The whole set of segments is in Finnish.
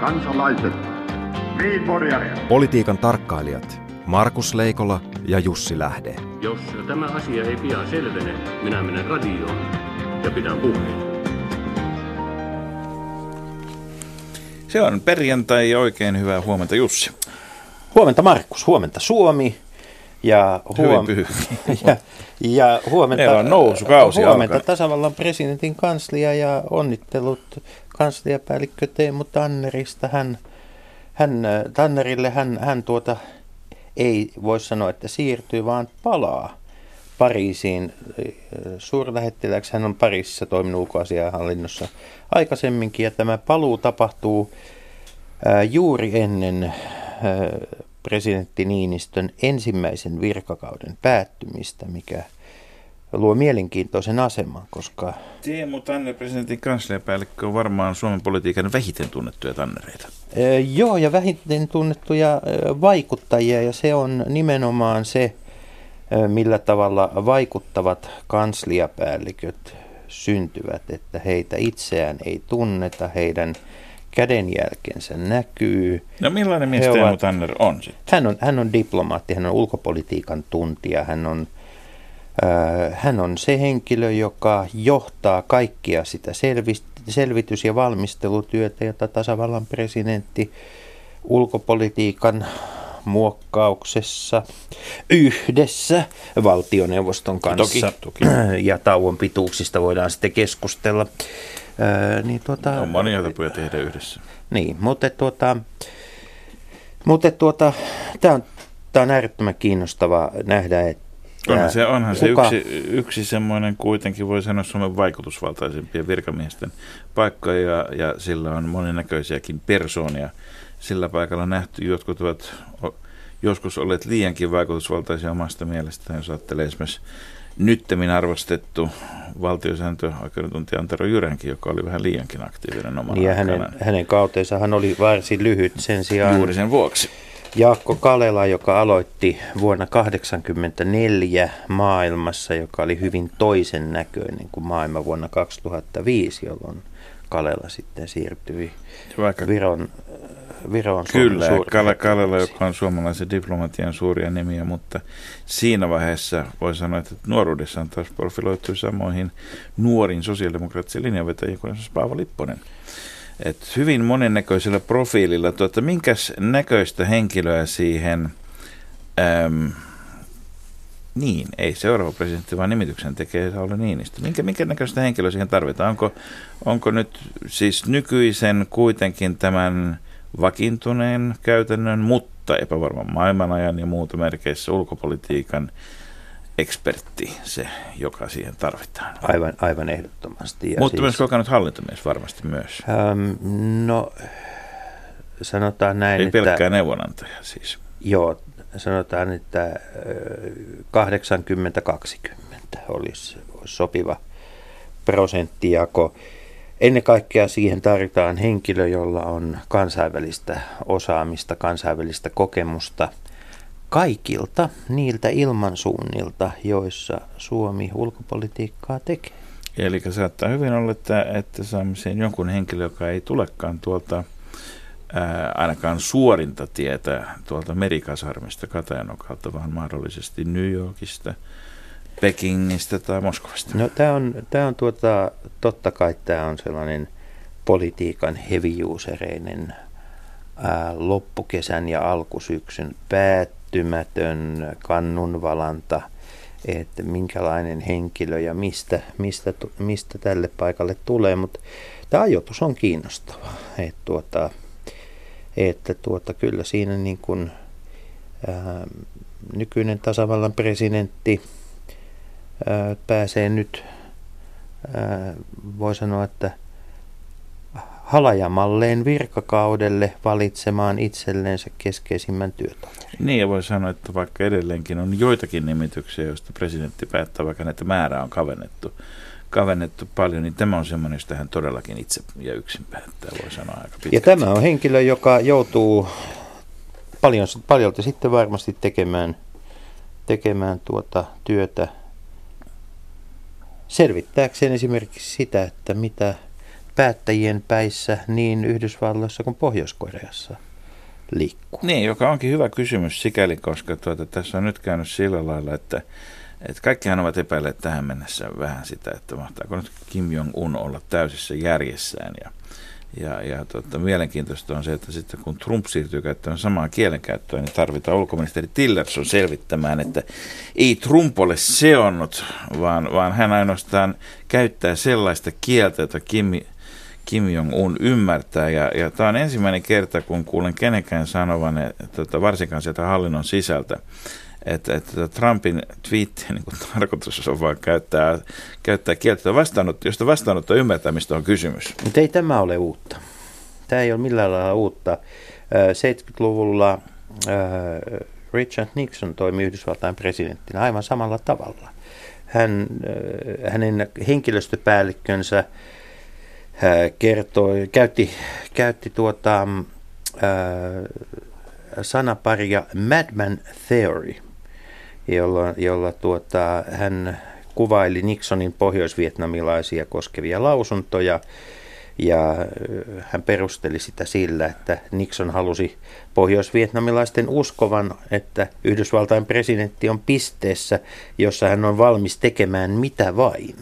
kansalaiset, niin Politiikan tarkkailijat Markus Leikola ja Jussi Lähde. Jos tämä asia ei pian selvene, minä menen radioon ja pidän puheen. Se on perjantai ja oikein hyvää huomenta Jussi. Huomenta Markus, huomenta Suomi. Ja, huom- ja, ja huomenta, Meillä on nousukausi huomenta alkaa. tasavallan presidentin kanslia ja onnittelut kansliapäällikkö Teemu Tannerista. Hän, hän, Tannerille hän, hän tuota, ei voi sanoa, että siirtyy, vaan palaa Pariisiin suurlähettiläksi. Hän on Pariisissa toiminut ulkoasiahallinnossa aikaisemminkin ja tämä paluu tapahtuu ää, juuri ennen ää, presidentti Niinistön ensimmäisen virkakauden päättymistä, mikä luo mielenkiintoisen aseman, koska... Teemu Tanner, presidentin kansliapäällikkö, on varmaan Suomen politiikan vähiten tunnettuja tannereita. Ää, joo, ja vähiten tunnettuja vaikuttajia, ja se on nimenomaan se, millä tavalla vaikuttavat kansliapäälliköt syntyvät, että heitä itseään ei tunneta, heidän kädenjälkensä näkyy. No millainen mies Teemu ovat- Tanner on sitten? Hän on, hän on diplomaatti, hän on ulkopolitiikan tuntija, hän on, ää, hän on se henkilö, joka johtaa kaikkia sitä selvis, selvitys- ja valmistelutyötä, jota tasavallan presidentti ulkopolitiikan muokkauksessa yhdessä valtioneuvoston kanssa Toki, toki. ja tauon pituuksista voidaan sitten keskustella. Ää, niin tuota, On monia tapoja tehdä yhdessä. niin, mutta tuota, mutta tuota, tämä on, tää on äärettömän kiinnostavaa nähdä, että Onhan se, onhan se yksi, yksi semmoinen kuitenkin, voi sanoa Suomen vaikutusvaltaisimpia virkamiesten paikkoja ja, ja sillä on moninäköisiäkin persoonia sillä paikalla nähty. Jotkut ovat joskus olleet liiankin vaikutusvaltaisia omasta mielestään, jos ajattelee esimerkiksi nyttemmin arvostettu valtiosääntöoikeudentuntija Antero Jyränki, joka oli vähän liiankin aktiivinen omana niin ja hänen, hänen kautensa hän oli varsin lyhyt sen sijaan. Juuri sen vuoksi. Jaakko Kalela, joka aloitti vuonna 1984 maailmassa, joka oli hyvin toisen näköinen kuin maailma vuonna 2005, jolloin Kalela sitten siirtyi Vaikka Viron, Viron Kyllä, Suomen Kalle Kallela, joka on suomalaisen diplomatian suuria nimiä, mutta siinä vaiheessa voi sanoa, että nuoruudessaan taas profiloitui samoihin nuorin sosiaalidemokraattisiin linjanvetäjiin kuin esimerkiksi Paavo Lipponen. Et hyvin monennäköisellä profiililla. Tuota, minkäs näköistä henkilöä siihen, äm, niin, ei seuraava presidentti, vaan nimityksen tekee Sauli Niinistö. Minkä, minkä näköistä henkilöä siihen tarvitaan? Onko, onko nyt siis nykyisen kuitenkin tämän vakiintuneen käytännön, mutta epävarman maailmanajan ja muuta merkeissä ulkopolitiikan ekspertti se, joka siihen tarvitaan. Aivan, aivan ehdottomasti. Ja Mutta siis- myös kokenut hallintomies varmasti myös. Ähm, no, sanotaan näin, Ei että... pelkkää neuvonantaja siis. Joo, sanotaan, että ö, 80-20 olisi, olisi sopiva prosenttijako. Ennen kaikkea siihen tarvitaan henkilö, jolla on kansainvälistä osaamista, kansainvälistä kokemusta kaikilta niiltä ilmansuunnilta, joissa Suomi ulkopolitiikkaa tekee. Eli saattaa hyvin olla, että, että saamme siihen jonkun henkilön, joka ei tulekaan tuolta ää, ainakaan suorinta tietä tuolta merikasarmista Katajanokalta, vaan mahdollisesti New Yorkista, Pekingistä tai Moskovasta. No tämä on, tää on tuota, totta kai tämä on sellainen politiikan heavy-usereinen ää, loppukesän ja alkusyksyn päättymätön kannunvalanta, että minkälainen henkilö ja mistä, mistä, mistä tälle paikalle tulee, mutta tämä ajoitus on kiinnostava, että tuota, että tuota, kyllä siinä niin kuin, ää, nykyinen tasavallan presidentti pääsee nyt, voi sanoa, että halajamalleen virkakaudelle valitsemaan itsellensä keskeisimmän työtavan. Niin, ja voi sanoa, että vaikka edelleenkin on joitakin nimityksiä, joista presidentti päättää, vaikka näitä määrää on kavennettu, kavennettu paljon, niin tämä on semmoinen, josta hän todellakin itse ja yksin päättää, voi sanoa aika pitkälti. Ja tämä on henkilö, joka joutuu paljon, paljolti sitten varmasti tekemään, tekemään tuota työtä selvittääkseen esimerkiksi sitä, että mitä päättäjien päissä niin Yhdysvalloissa kuin Pohjois-Koreassa liikkuu? Niin, joka onkin hyvä kysymys sikäli, koska tuota, tässä on nyt käynyt sillä lailla, että, että kaikkihan ovat epäilleet tähän mennessä vähän sitä, että mahtaako nyt Kim Jong-un olla täysissä järjessään ja ja, ja tota, mielenkiintoista on se, että sitten kun Trump siirtyy käyttämään samaa kielenkäyttöä, niin tarvitaan ulkoministeri Tillerson selvittämään, että ei Trump ole seonnut, vaan, vaan hän ainoastaan käyttää sellaista kieltä, jota Kim, Kim Jong-un ymmärtää. Ja, ja tämä on ensimmäinen kerta, kun kuulen kenenkään sanovan, että, tota, varsinkaan sieltä hallinnon sisältä, että, että Trumpin twiittien niin tarkoitus on vain käyttää, käyttää kieltä, vastaanotto, josta vastaanotto ymmärtämistä on kysymys. Mutta ei tämä ole uutta. Tämä ei ole millään lailla uutta. 70-luvulla Richard Nixon toimi Yhdysvaltain presidenttinä aivan samalla tavalla. Hän, hänen henkilöstöpäällikkönsä kertoi, käytti, käytti tuota, sanaparia Madman Theory – jolla, jolla tuota, hän kuvaili Nixonin pohjoisvietnamilaisia koskevia lausuntoja ja hän perusteli sitä sillä, että Nixon halusi pohjoisvietnamilaisten uskovan, että Yhdysvaltain presidentti on pisteessä, jossa hän on valmis tekemään mitä vain.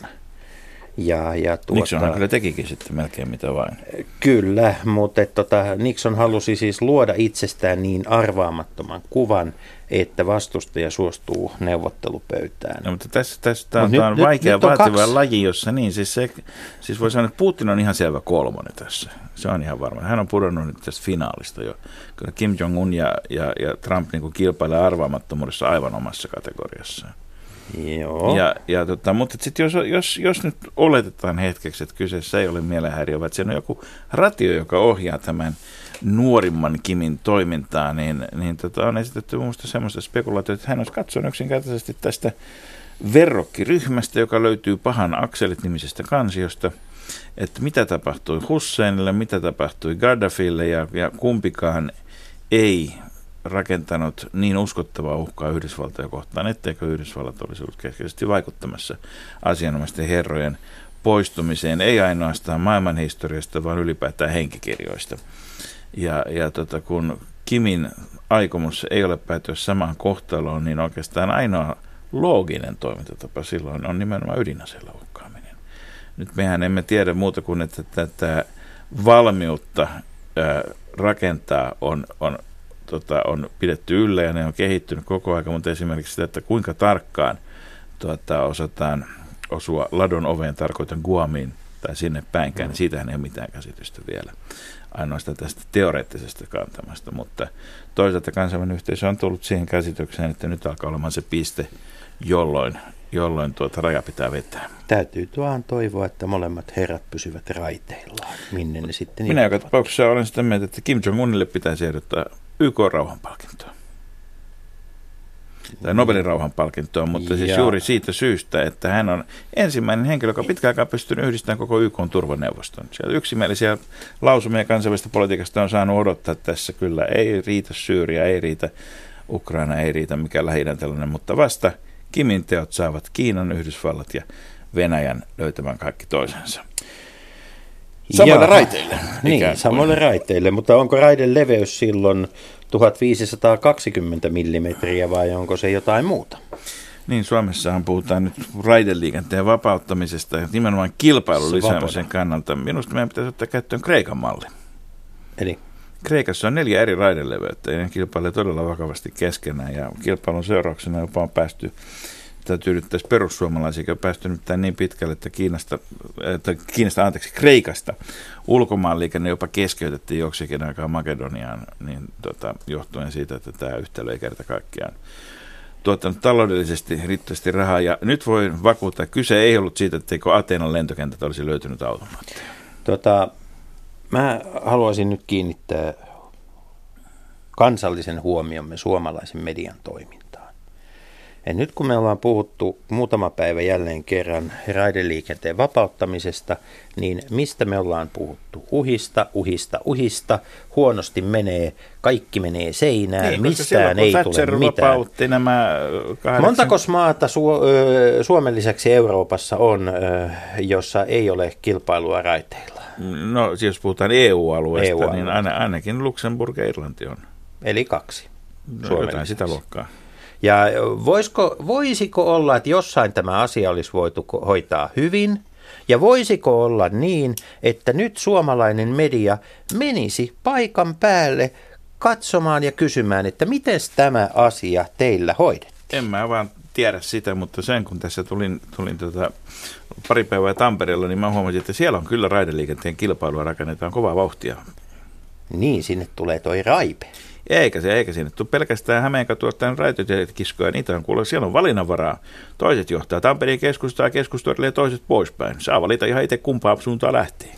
Ja, ja tuota, Nixonhan kyllä tekikin sitten melkein mitä vain. Kyllä, mutta et, tota, Nixon halusi siis luoda itsestään niin arvaamattoman kuvan, että vastustaja suostuu neuvottelupöytään. No, mutta tässä, tässä tämä on, nyt, on vaikea nyt, vaativa kaksi. laji, jossa niin, siis, se, siis voi sanoa, että Putin on ihan selvä kolmonen tässä. Se on ihan varma. Hän on pudonnut nyt tästä finaalista jo. Kyllä Kim Jong-un ja, ja, ja Trump niin kilpailee arvaamattomuudessa aivan omassa kategoriassaan. Joo. Ja, ja tota, mutta sitten jos, jos, jos nyt oletetaan hetkeksi, että kyseessä ei ole mielenhäiriö, vaan siinä on joku ratio, joka ohjaa tämän nuorimman Kimin toimintaa, niin, niin tota, on esitetty minusta semmoista spekulaatiota, että hän olisi katsonut yksinkertaisesti tästä verrokkiryhmästä, joka löytyy Pahan Akselit-nimisestä kansiosta, että mitä tapahtui Husseinille, mitä tapahtui Gaddafille ja, ja kumpikaan ei rakentanut niin uskottavaa uhkaa Yhdysvaltoja kohtaan, etteikö Yhdysvallat olisi ollut keskeisesti vaikuttamassa asianomaisten herrojen poistumiseen, ei ainoastaan maailmanhistoriasta, vaan ylipäätään henkikirjoista. Ja, ja tota, kun Kimin aikomus ei ole päätyä samaan kohtaloon, niin oikeastaan ainoa looginen toimintatapa silloin on nimenomaan ydinaseella uhkaaminen. Nyt mehän emme tiedä muuta kuin, että tätä valmiutta rakentaa on, on tota, on pidetty yllä ja ne on kehittynyt koko ajan, mutta esimerkiksi sitä, että kuinka tarkkaan tuota, osataan osua ladon oveen, tarkoitan Guamiin tai sinne päinkään, mm. niin siitähän ei ole mitään käsitystä vielä ainoastaan tästä teoreettisesta kantamasta, mutta toisaalta kansainvälinen yhteisö on tullut siihen käsitykseen, että nyt alkaa olemaan se piste, jolloin, jolloin tuota raja pitää vetää. Täytyy vaan toivoa, että molemmat herrat pysyvät raiteillaan, minne ne sitten Minä joka tapauksessa olen sitä mieltä, että Kim Jong-unille pitäisi ehdottaa YK rauhanpalkintoa. Tai Nobelin rauhanpalkintoa, mutta ja. siis juuri siitä syystä, että hän on ensimmäinen henkilö, joka pitkään aikaa pystynyt yhdistämään koko YK turvaneuvoston. Siellä yksimielisiä lausumia kansainvälistä politiikasta on saanut odottaa tässä kyllä. Ei riitä Syyriä, ei riitä Ukraina, ei riitä mikä lähi tällainen, mutta vasta Kimin teot saavat Kiinan, Yhdysvallat ja Venäjän löytämään kaikki toisensa. Samoille raiteille. Niin, samoille raiteille, mutta onko raiden leveys silloin 1520 mm vai onko se jotain muuta? Niin, Suomessahan puhutaan nyt raideliikenteen vapauttamisesta ja nimenomaan kilpailun lisäämisen kannalta. Minusta meidän pitäisi ottaa käyttöön Kreikan malli. Eli? Kreikassa on neljä eri raideleveyttä ja ne kilpailee todella vakavasti keskenään ja kilpailun seurauksena jopa on päästy tämä tyydyttäisi perussuomalaisia, on päästy niin pitkälle, että Kiinasta, että Kiinasta, anteeksi, Kreikasta ulkomaan liikenne jopa keskeytettiin joksikin aikaa Makedoniaan, niin tota, johtuen siitä, että tämä yhtälö ei kerta kaikkiaan tuottanut taloudellisesti riittävästi rahaa. Ja nyt voi vakuuttaa, että kyse ei ollut siitä, etteikö Ateenan lentokentät olisi löytynyt automaatteja. Tota, mä haluaisin nyt kiinnittää kansallisen huomiomme suomalaisen median toimintaan. Ja nyt kun me ollaan puhuttu muutama päivä jälleen kerran raideliikenteen vapauttamisesta, niin mistä me ollaan puhuttu? Uhista, uhista, uhista. Huonosti menee, kaikki menee seinään, niin, mistään ei Thatcher tule mitään. Nämä kahdeksan... Montakos maata Su- Suomen lisäksi Euroopassa on, jossa ei ole kilpailua raiteilla? No, siis jos puhutaan EU-alueesta, EU-alueesta. niin aina, ainakin Luxemburg ja Irlanti on. Eli kaksi. No, jotain sitä luokkaa. Ja voisiko, voisiko olla, että jossain tämä asia olisi voitu hoitaa hyvin? Ja voisiko olla niin, että nyt suomalainen media menisi paikan päälle katsomaan ja kysymään, että miten tämä asia teillä hoidettiin? En mä vaan tiedä sitä, mutta sen kun tässä tulin, tulin tota, pari päivää Tampereella, niin mä huomasin, että siellä on kyllä raideliikenteen kilpailua rakennetaan kovaa vauhtia. Niin, sinne tulee toi raipe. Eikä se, eikä sinne tule pelkästään Hämeenkatua tämän raitotiekiskoja, niitä on kuulla, siellä on valinnanvaraa. Toiset johtaa Tampereen keskustaa keskustorille ja toiset poispäin. Saa valita ihan itse kumpaa suuntaan lähtee.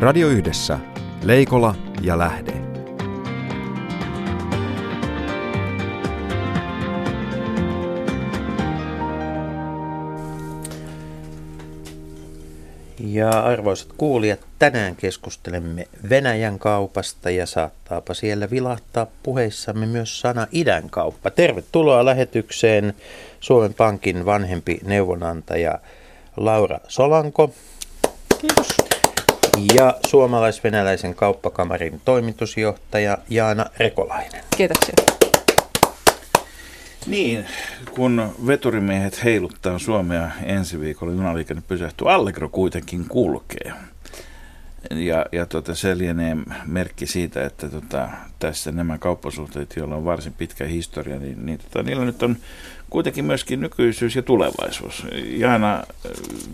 Radio Yhdessä. Leikola ja Lähde. Ja arvoisat kuulijat, tänään keskustelemme Venäjän kaupasta ja saattaapa siellä vilahtaa puheissamme myös sana idän kauppa. Tervetuloa lähetykseen Suomen Pankin vanhempi neuvonantaja Laura Solanko. Kiitos. Ja suomalais-venäläisen kauppakamarin toimitusjohtaja Jaana Rekolainen. Kiitoksia. Niin, kun veturimiehet heiluttaa Suomea ensi viikolla, junaliikenne pysähtyy, Allegro kuitenkin kulkee. Ja, ja tota, se lienee merkki siitä, että tota, tässä nämä kauppasuhteet, joilla on varsin pitkä historia, niin, niin tota, niillä nyt on kuitenkin myöskin nykyisyys ja tulevaisuus. Jaana,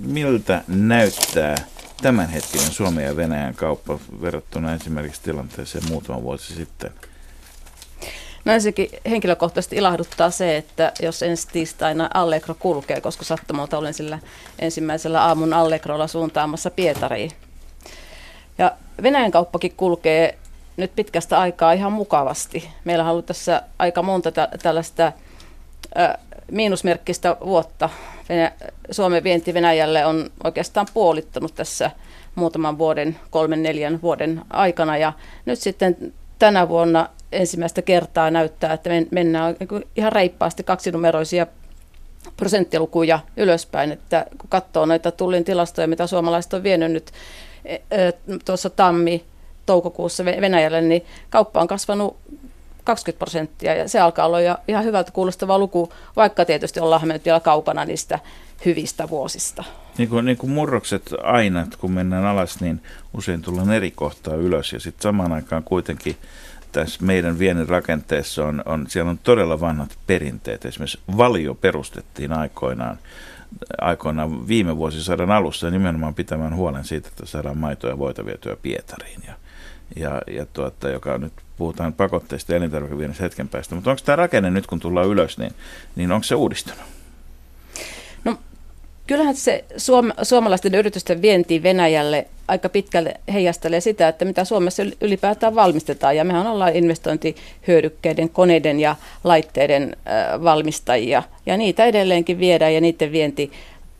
miltä näyttää tämänhetkinen Suomen ja Venäjän kauppa verrattuna esimerkiksi tilanteeseen muutama vuosi sitten? No ensinnäkin henkilökohtaisesti ilahduttaa se, että jos ensi tiistaina Allegro kulkee, koska sattumalta olen sillä ensimmäisellä aamun Allegrolla suuntaamassa Pietariin. Ja Venäjän kauppakin kulkee nyt pitkästä aikaa ihan mukavasti. Meillä on ollut tässä aika monta tä- tällaista ö, miinusmerkkistä vuotta. Venä- Suomen vienti Venäjälle on oikeastaan puolittunut tässä muutaman vuoden, kolmen neljän vuoden aikana. Ja nyt sitten tänä vuonna ensimmäistä kertaa näyttää, että men- mennään niinku ihan reippaasti kaksinumeroisia prosenttilukuja ylöspäin. Että kun katsoo noita tullin tilastoja, mitä suomalaiset on vienyt nyt e, e, tuossa tammi toukokuussa Ve- Venäjälle, niin kauppa on kasvanut 20 prosenttia ja se alkaa olla jo ihan hyvältä kuulostava luku, vaikka tietysti ollaan me nyt vielä kaukana niistä hyvistä vuosista. Niin kuin, niin kuin murrokset aina, kun mennään alas, niin usein tullaan eri kohtaa ylös. Ja sitten samaan aikaan kuitenkin tässä meidän viennin rakenteessa on, on, siellä on todella vanhat perinteet. Esimerkiksi valio perustettiin aikoinaan, aikoinaan viime vuosisadan alussa nimenomaan pitämään huolen siitä, että saadaan maitoa ja voita vietyä Pietariin. Ja, ja, ja tuota, joka nyt puhutaan pakotteista ja elintarvikeviennissä hetken päästä. Mutta onko tämä rakenne nyt, kun tullaan ylös, niin, niin onko se uudistunut? Kyllähän se suom- suomalaisten yritysten vienti Venäjälle aika pitkälle heijastelee sitä, että mitä Suomessa yl- ylipäätään valmistetaan. Ja mehän ollaan investointihyödykkeiden, koneiden ja laitteiden valmistajia. Ja niitä edelleenkin viedään ja niiden vienti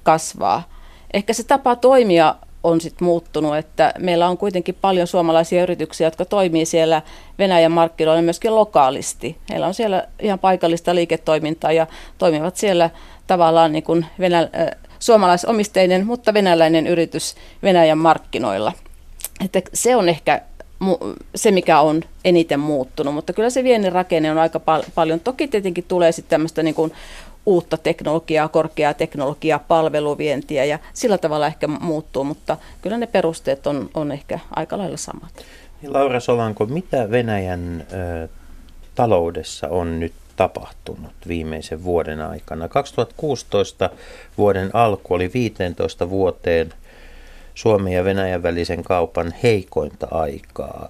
kasvaa. Ehkä se tapa toimia on sitten muuttunut, että meillä on kuitenkin paljon suomalaisia yrityksiä, jotka toimii siellä Venäjän markkinoilla myöskin lokaalisti. Heillä on siellä ihan paikallista liiketoimintaa ja toimivat siellä tavallaan niin kuin venä, suomalaisomisteinen, mutta venäläinen yritys Venäjän markkinoilla. Että se on ehkä se, mikä on eniten muuttunut, mutta kyllä se viennin rakenne on aika pal- paljon. Toki tietenkin tulee sitten tämmöistä niin kuin uutta teknologiaa, korkeaa teknologiaa, palveluvientiä ja sillä tavalla ehkä muuttuu, mutta kyllä ne perusteet on, on ehkä aika lailla samat. Laura Solanko, mitä Venäjän ö, taloudessa on nyt tapahtunut viimeisen vuoden aikana? 2016 vuoden alku oli 15 vuoteen Suomen ja Venäjän välisen kaupan heikointa aikaa.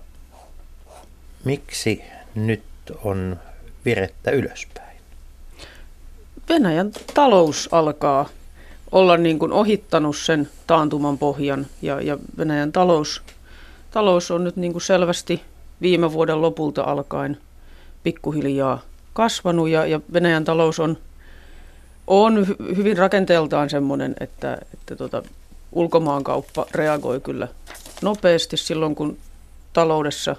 Miksi nyt on virettä ylöspäin? Venäjän talous alkaa olla niin kuin ohittanut sen taantuman pohjan ja, ja Venäjän talous, talous on nyt niin kuin selvästi viime vuoden lopulta alkaen pikkuhiljaa kasvanut ja, ja Venäjän talous on, on hy- hyvin rakenteeltaan semmoinen, että, että tota, ulkomaankauppa reagoi kyllä nopeasti silloin, kun taloudessa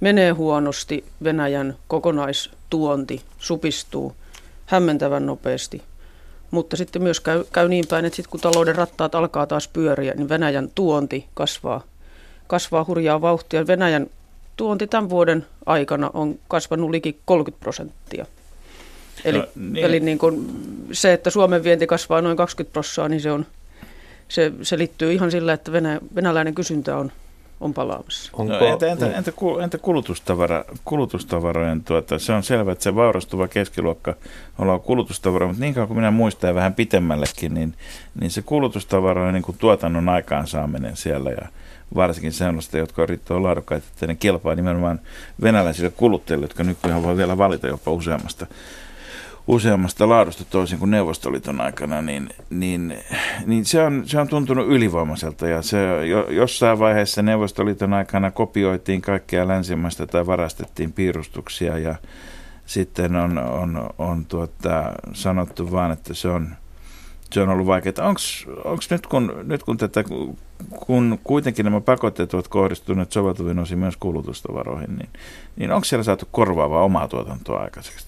menee huonosti, Venäjän kokonaistuonti supistuu hämmentävän nopeasti. Mutta sitten myös käy, käy niin päin, että sitten kun talouden rattaat alkaa taas pyöriä, niin Venäjän tuonti kasvaa, kasvaa hurjaa vauhtia. Venäjän tuonti tämän vuoden aikana on kasvanut liki 30 prosenttia. Eli, No, niin. eli niin kuin se, että Suomen vienti kasvaa noin 20 prosenttia, niin se, on, se, se liittyy ihan sillä, että venä, venäläinen kysyntä on, on palaamassa. Onko, No, entä, entä, niin. entä, entä kulutustavara, kulutustavarojen, tuota, se on selvä, että se vaurastuva keskiluokka on kulutustavaroja, mutta niin kauan kuin minä muistan ja vähän pitemmällekin, niin, niin se kulutustavarojen niin kuin tuotannon aikaansaaminen siellä ja varsinkin sellaista, jotka on riittävän laadukkaita, että ne kelpaa nimenomaan venäläisille kuluttajille, jotka nykyään voi vielä valita jopa useammasta useammasta laadusta toisin kuin Neuvostoliiton aikana, niin, niin, niin se, on, se on tuntunut ylivoimaiselta ja se jo, jossain vaiheessa Neuvostoliiton aikana kopioitiin kaikkea länsimaista tai varastettiin piirustuksia ja sitten on, on, on tuota, sanottu vaan, että se on, se on ollut vaikeaa. Onko nyt kun, nyt kun, tätä, kun kuitenkin nämä pakotteet ovat kohdistuneet soveltuvin osin myös kulutustavaroihin, niin, niin onko siellä saatu korvaavaa omaa tuotantoa aikaiseksi?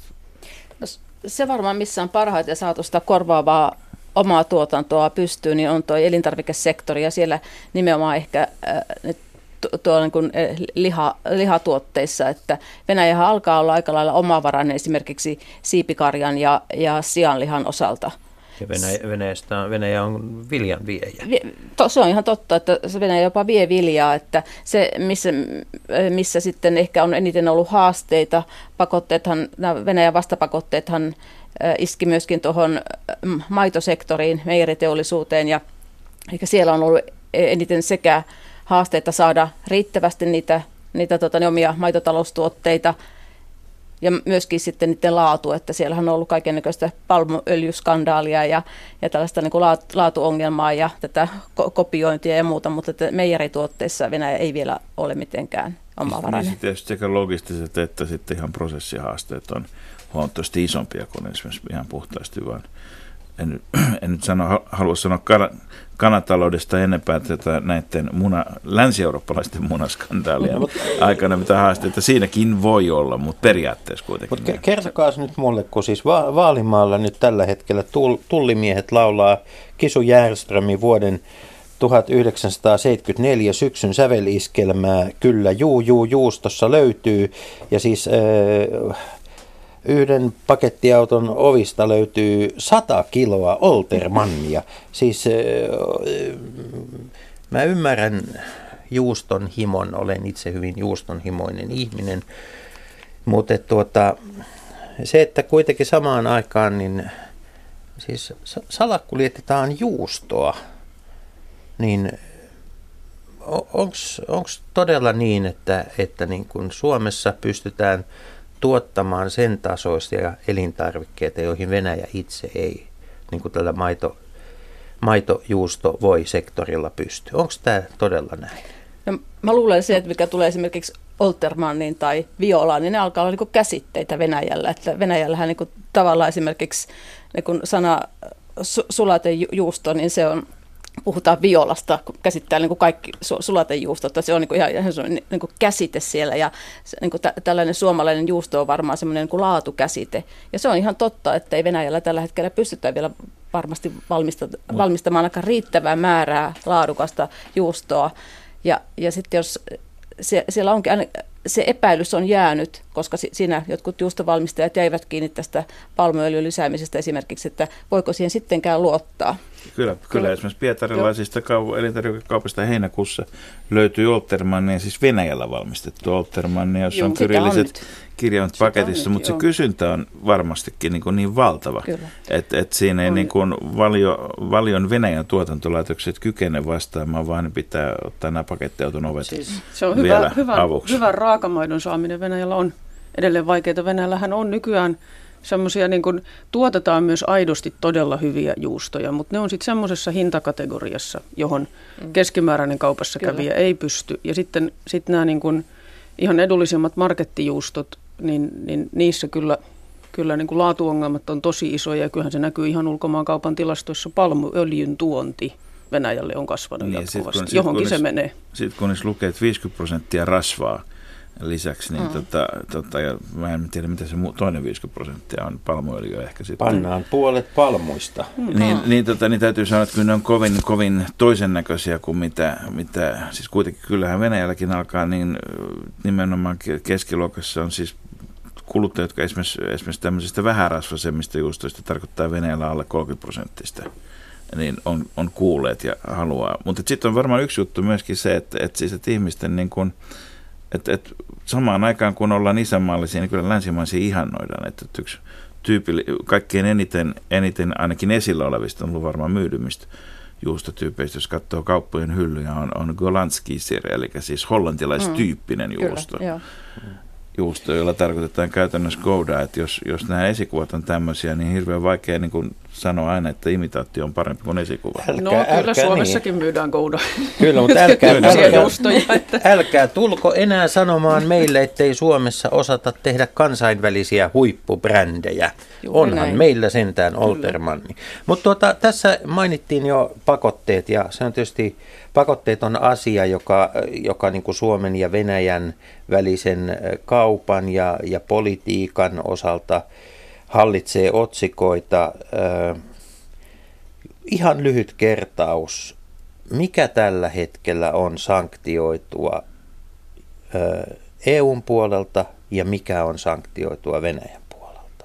No, se varmaan missä on parhaiten saatu sitä korvaavaa omaa tuotantoa pystyyn, niin on tuo elintarvikesektori ja siellä nimenomaan ehkä äh, nyt tu- tuolla niin kuin, äh, liha, lihatuotteissa, että Venäjähän alkaa olla aika lailla omavarainen esimerkiksi siipikarjan ja, ja sianlihan osalta. Ja Venäjä, Venäjästä, Venäjä on viljan viejä. Se on ihan totta, että se Venäjä jopa vie viljaa, että se, missä, missä sitten ehkä on eniten ollut haasteita, pakotteethan, nämä Venäjän vastapakotteethan iski myöskin tuohon maitosektoriin, meijeriteollisuuteen, ja ehkä siellä on ollut eniten sekä haasteita saada riittävästi niitä, niitä tota, omia maitotaloustuotteita, ja myöskin sitten niiden laatu, että siellähän on ollut kaikennäköistä palmuöljyskandaalia ja, ja tällaista niin kuin laat- laatuongelmaa ja tätä ko- kopiointia ja muuta, mutta että meijerituotteissa Venäjä ei vielä ole mitenkään omavarainen. Niin tietysti sekä logistiset että sitten ihan prosessihaasteet on huomattavasti isompia kuin esimerkiksi ihan puhtaasti vaan en, en nyt sano, halua sanoa kana, kanataloudesta enempää tätä näiden muna, länsi-eurooppalaisten munaskandaalien aikana, mitä haasteita siinäkin voi olla, mutta periaatteessa kuitenkin. Mutta kertokaa nyt mulle, kun siis Va- Vaalimaalla nyt tällä hetkellä tull- tullimiehet laulaa Kisu Järströmin vuoden 1974 syksyn säveliskelmää Kyllä juu juu juustossa löytyy. Ja siis äh, yhden pakettiauton ovista löytyy 100 kiloa Oltermannia. Siis mä ymmärrän juuston himon, olen itse hyvin juustonhimoinen ihminen. Mutta tuota, se, että kuitenkin samaan aikaan niin siis sa- salakuljetetaan juustoa, niin onko todella niin, että, että niin kun Suomessa pystytään tuottamaan sen tasoisia elintarvikkeita, joihin Venäjä itse ei, niin kuin tällä maito, maitojuusto voi sektorilla pysty. Onko tämä todella näin? No, mä luulen se, että mikä tulee esimerkiksi Oltermannin tai Violaan, niin ne alkaa olla niin käsitteitä Venäjällä. Että Venäjällähän niin kuin tavallaan esimerkiksi niin kuin sana su- sulatejuusto, niin se on, puhutaan violasta, kun käsittää niin kuin kaikki su- sulatejuustot, että se on niin kuin ihan, ihan niin kuin käsite siellä ja se, niin kuin tä- tällainen suomalainen juusto on varmaan semmoinen niin kuin laatukäsite. Ja se on ihan totta, että ei Venäjällä tällä hetkellä pystytä vielä varmasti valmista, valmistamaan aika riittävää määrää laadukasta juustoa. Ja, ja sitten jos se, siellä onkin aina, se epäilys on jäänyt, koska si, siinä jotkut juustovalmistajat jäivät kiinni tästä palmuöljyn lisäämisestä esimerkiksi, että voiko siihen sittenkään luottaa. Kyllä, kyllä. Esimerkiksi pietarilaisista kau- elintarvikekaupasta heinäkuussa löytyy Oltermannia, siis Venäjällä valmistettu Oltermannia, jossa Joo, on kyrilliset kirjaimet paketissa, mutta se kysyntä on varmastikin niin, kuin niin valtava, että et siinä ei On. niin kuin valio, valion Venäjän tuotantolaitokset kykene vastaamaan, vaan pitää ottaa nämä pakettiauton ovet Siis se on vielä hyvä, hyvä, avuksi. hyvän raakamaidon saaminen Venäjällä on edelleen vaikeaa. Venäjällähän on nykyään semmoisia, niin kuin, tuotetaan myös aidosti todella hyviä juustoja, mutta ne on sitten semmoisessa hintakategoriassa, johon keskimääräinen kaupassa Kyllä. kävijä ei pysty. Ja sitten sit nämä niin kuin, ihan edullisimmat markettijuustot, niin, niin niissä kyllä, kyllä niin kuin laatuongelmat on tosi isoja. Ja kyllähän se näkyy ihan ulkomaankaupan tilastoissa. Palmuöljyn tuonti Venäjälle on kasvanut Niin, niin, sit kun- jatkuvasti. sit Johonkin kun se ne- menee. Sitten kun lukee, että 50 prosenttia rasvaa lisäksi, niin mm. tota, tota, ja mä en tiedä mitä se toinen 50 prosenttia on, palmuöljyä ehkä sitten. Pannaan puolet palmuista. Mm. Niin, niin, tota, niin täytyy sanoa, että kyllä ne on kovin, kovin toisen näköisiä kuin mitä, mitä, siis kuitenkin kyllähän Venäjälläkin alkaa niin nimenomaan keskiluokassa on siis kuluttajat, jotka esimerkiksi, esimerkiksi tämmöisistä vähärasvasemmista juustoista tarkoittaa Venäjällä alle 30 prosenttista niin on, on kuulleet ja haluaa. Mutta sitten on varmaan yksi juttu myöskin se, että, että, siis, että ihmisten niin kun, että, että samaan aikaan kun ollaan isänmaallisia, niin kyllä länsimaisia ihannoidaan. Että, että yksi tyyppi, kaikkein eniten, eniten ainakin esillä olevista on ollut varmaan myydymistä juustotyypeistä, jos katsoo kauppojen hyllyjä, on, on Golanski eli siis hollantilaistyyppinen mm, juusto. Kyllä, juusto, jolla tarkoitetaan käytännössä Gouda, että jos, jos nämä esikuvat on tämmöisiä, niin hirveän vaikea niin kuin sanoa aina, että imitaatio on parempi kuin esikuva. Älkää, no älkää, kyllä Suomessakin niin. myydään Gouda. Kyllä, mutta älkää, älkää, älkää tulko enää sanomaan meille, ettei Suomessa osata tehdä kansainvälisiä huippubrändejä. Juuri Onhan näin. meillä sentään Oltermanni. Mutta tuota, tässä mainittiin jo pakotteet ja se on tietysti pakotteet on asia, joka, joka niin kuin Suomen ja Venäjän välisen kaupan ja, ja politiikan osalta hallitsee otsikoita. Ihan lyhyt kertaus. Mikä tällä hetkellä on sanktioitua EUn puolelta ja mikä on sanktioitua Venäjän puolelta?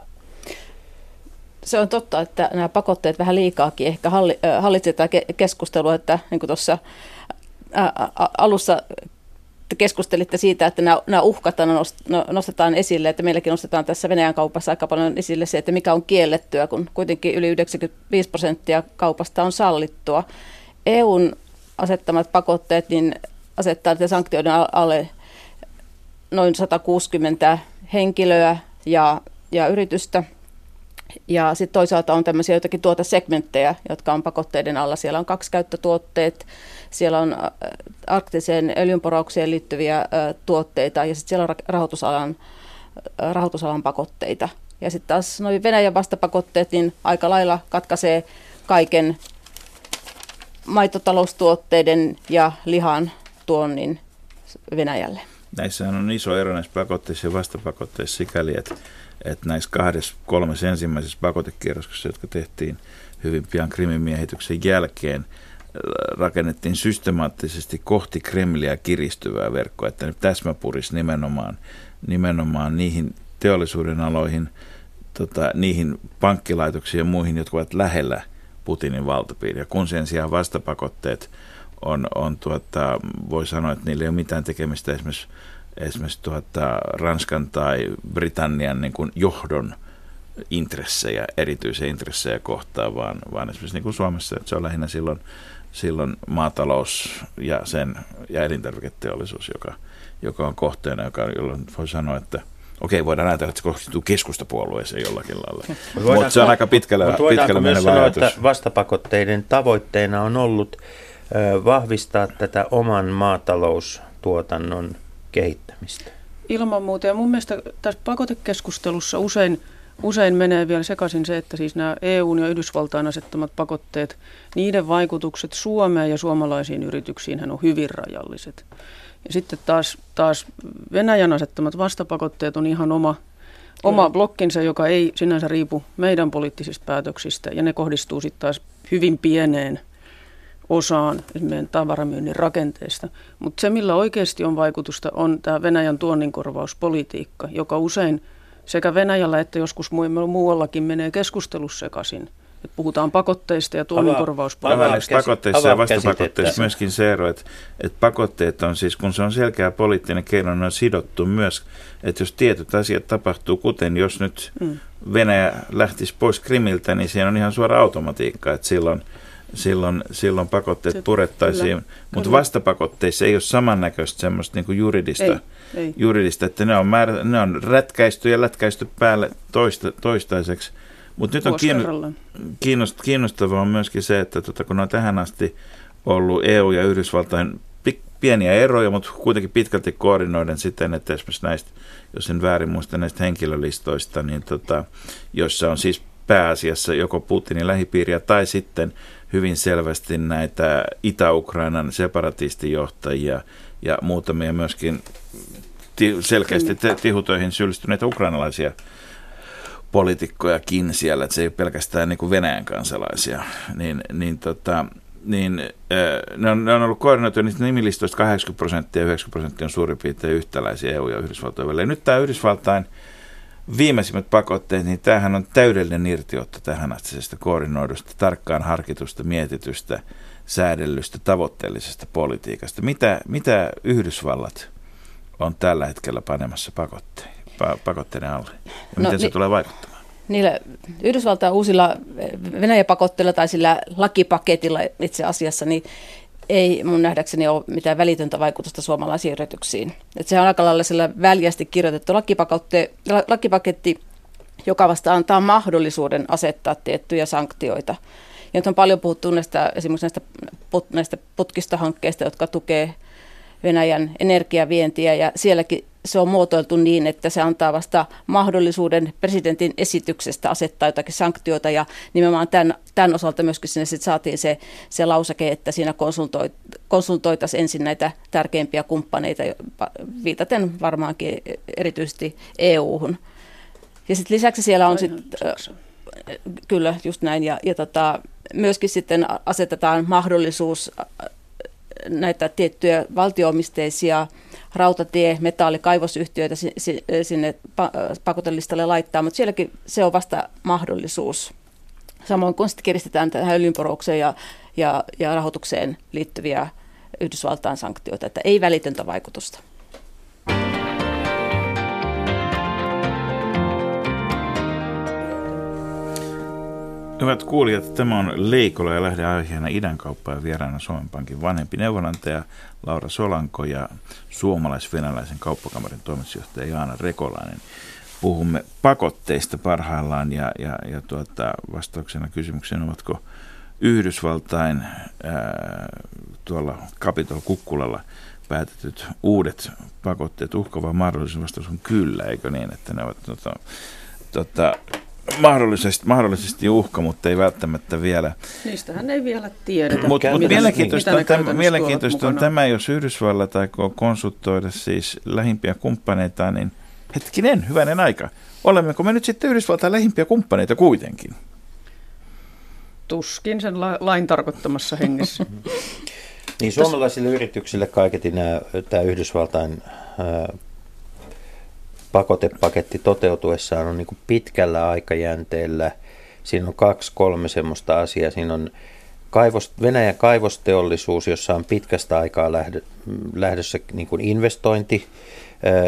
Se on totta, että nämä pakotteet vähän liikaakin ehkä hallitsevat keskustelua, että niin kuin tuossa alussa te keskustelitte siitä, että nämä, nämä uhkat no, nostetaan esille, että meilläkin nostetaan tässä Venäjän kaupassa aika paljon esille se, että mikä on kiellettyä, kun kuitenkin yli 95 prosenttia kaupasta on sallittua. EUn asettamat pakotteet niin asettaa sanktioiden alle noin 160 henkilöä ja, ja yritystä. Ja sitten toisaalta on tämmöisiä jotakin tuotesegmenttejä, jotka on pakotteiden alla. Siellä on kaksi käyttötuotteet, siellä on arktiseen öljynporaukseen liittyviä tuotteita ja sitten siellä on rahoitusalan, rahoitusalan pakotteita. Ja sitten taas noin Venäjän vastapakotteet niin aika lailla katkaisee kaiken maitotaloustuotteiden ja lihan tuonnin Venäjälle. Näissä on iso ero näissä pakotteissa ja vastapakotteissa sikäli, että, että näissä kahdessa, kolmessa ensimmäisessä pakotekierroksessa, jotka tehtiin hyvin pian Krimin miehityksen jälkeen, rakennettiin systemaattisesti kohti Kremliä kiristyvää verkkoa, että täsmäpuris nimenomaan, nimenomaan niihin teollisuuden aloihin, tota, niihin pankkilaitoksiin ja muihin, jotka ovat lähellä Putinin valtapiiriä, kun sen sijaan vastapakotteet on, on tuota, voi sanoa, että niillä ei ole mitään tekemistä esimerkiksi, esimerkiksi tuota, Ranskan tai Britannian niin kuin johdon intressejä, erityisiä intressejä kohtaan, vaan, vaan esimerkiksi niin kuin Suomessa, että se on lähinnä silloin silloin maatalous ja sen ja elintarviketeollisuus, joka, joka on kohteena, joka, jolloin voi sanoa, että Okei, voidaan ajatella, että se kohdistuu keskustapuolueeseen jollakin lailla. Mutta se on aika pitkälle, pitkälle menevä sanoa, ajatus. että vastapakotteiden tavoitteena on ollut vahvistaa tätä oman maataloustuotannon kehittämistä? Ilman muuta. Ja mun mielestä tässä pakotekeskustelussa usein – Usein menee vielä sekaisin se, että siis nämä EUn ja Yhdysvaltain asettamat pakotteet, niiden vaikutukset Suomeen ja suomalaisiin yrityksiin on hyvin rajalliset. Ja sitten taas, taas Venäjän asettamat vastapakotteet on ihan oma, oma blokkinsa, joka ei sinänsä riipu meidän poliittisista päätöksistä, ja ne kohdistuu sitten taas hyvin pieneen osaan meidän tavaramyynnin rakenteesta. Mutta se, millä oikeasti on vaikutusta, on tämä Venäjän tuonninkorvauspolitiikka, joka usein – sekä Venäjällä että joskus muuallakin menee keskustelussa sekaisin. Et puhutaan pakotteista ja tuonninkorvauspolitiikasta. pakotteissa ja vastapakotteissa myöskin se ero, että, että pakotteet on siis, kun se on selkeä poliittinen keino, ne on sidottu myös, että jos tietyt asiat tapahtuu, kuten jos nyt mm. Venäjä lähtisi pois Krimiltä, niin siinä on ihan suora automatiikka, että silloin – silloin, silloin pakotteet se, purettaisiin. Mutta vastapakotteissa ei ole samannäköistä semmoista niin kuin juridista, ei, ei. juridista, että ne on, määrä, ne on rätkäisty ja lätkäisty päälle toista, toistaiseksi. Mutta nyt on kiinnost, kiinnostavaa on myöskin se, että tota, kun on tähän asti ollut EU ja Yhdysvaltain pieniä eroja, mutta kuitenkin pitkälti koordinoiden siten, että esimerkiksi näistä, jos en väärin muista näistä henkilölistoista, niin tota, joissa on siis pääasiassa joko Putinin lähipiiriä tai sitten hyvin selvästi näitä Itä-Ukrainan separatistijohtajia ja muutamia myöskin ti- selkeästi tihutöihin syyllistyneitä ukrainalaisia poliitikkojakin siellä, että se ei ole pelkästään niin kuin Venäjän kansalaisia, niin, niin, tota, niin äh, ne, on, ne on ollut koordinoitu niistä nimilistoista 80 prosenttia ja 90 prosenttia on suurin piirtein yhtäläisiä EU- ja Yhdysvaltojen välillä. Ja nyt tämä Yhdysvaltain viimeisimmät pakotteet, niin tämähän on täydellinen irtiotto tähän astisesta koordinoidusta, tarkkaan harkitusta, mietitystä, säädellystä, tavoitteellisesta politiikasta. Mitä, mitä Yhdysvallat on tällä hetkellä panemassa pakotteiden, pakotteiden alle? Ja no, miten se ni- tulee vaikuttamaan? Niillä Yhdysvaltain uusilla Venäjä-pakotteilla tai sillä lakipaketilla itse asiassa, niin ei mun nähdäkseni ole mitään välitöntä vaikutusta suomalaisiin yrityksiin. Et se on aika lailla sillä väljästi kirjoitettu lakipaketti, joka vasta antaa mahdollisuuden asettaa tiettyjä sanktioita. Ja nyt on paljon puhuttu näistä, esimerkiksi näistä, put, näistä putkistohankkeista, jotka tukee Venäjän energiavientiä ja sielläkin se on muotoiltu niin, että se antaa vasta mahdollisuuden presidentin esityksestä asettaa jotakin sanktioita ja nimenomaan tämän, tämän osalta myöskin sinne sit saatiin se, se lauseke, että siinä konsultoit, konsultoitaisiin ensin näitä tärkeimpiä kumppaneita, viitaten varmaankin erityisesti EU-hun. Ja sitten lisäksi siellä on sitten, kyllä just näin, ja, ja tota, myöskin sitten asetetaan mahdollisuus näitä tiettyjä valtioomisteisia rautatie-, metalli-, kaivosyhtiöitä sinne pakotelistalle laittaa, mutta sielläkin se on vasta mahdollisuus. Samoin kun sitten kiristetään tähän öljynporoukseen ja, ja, ja rahoitukseen liittyviä Yhdysvaltain sanktioita, että ei välitöntä vaikutusta. Hyvät kuulijat, tämä on Leikola ja lähde aiheena idänkauppa ja vieraana Suomen Pankin vanhempi neuvonantaja Laura Solanko ja suomalais-venäläisen kauppakamarin toimitusjohtaja Jaana Rekolainen. Puhumme pakotteista parhaillaan ja, ja, ja tuota, vastauksena kysymykseen, ovatko Yhdysvaltain ää, tuolla Capitol Kukkulalla päätetyt uudet pakotteet uhkava mahdollisuus vastaus on kyllä, eikö niin, että ne ovat tuota, tuota, mahdollisesti, mahdollisesti uhka, mutta ei välttämättä vielä. Niistähän ei vielä tiedetä. Mutta mut mielenkiintoista, on, tämä, mielenkiintoista on tämä, jos Yhdysvallat aikoo konsultoida siis lähimpiä kumppaneita, niin hetkinen, hyvänen aika. Olemmeko me nyt sitten Yhdysvaltain lähimpiä kumppaneita kuitenkin? Tuskin sen la- lain tarkoittamassa hengessä. niin suomalaisille yrityksille kaiketi nämä, tämä Yhdysvaltain pakotepaketti toteutuessaan on niin kuin pitkällä aikajänteellä. Siinä on kaksi, kolme semmoista asiaa. Siinä on kaivos, Venäjän kaivosteollisuus, jossa on pitkästä aikaa lähdö, lähdössä niin kuin investointi,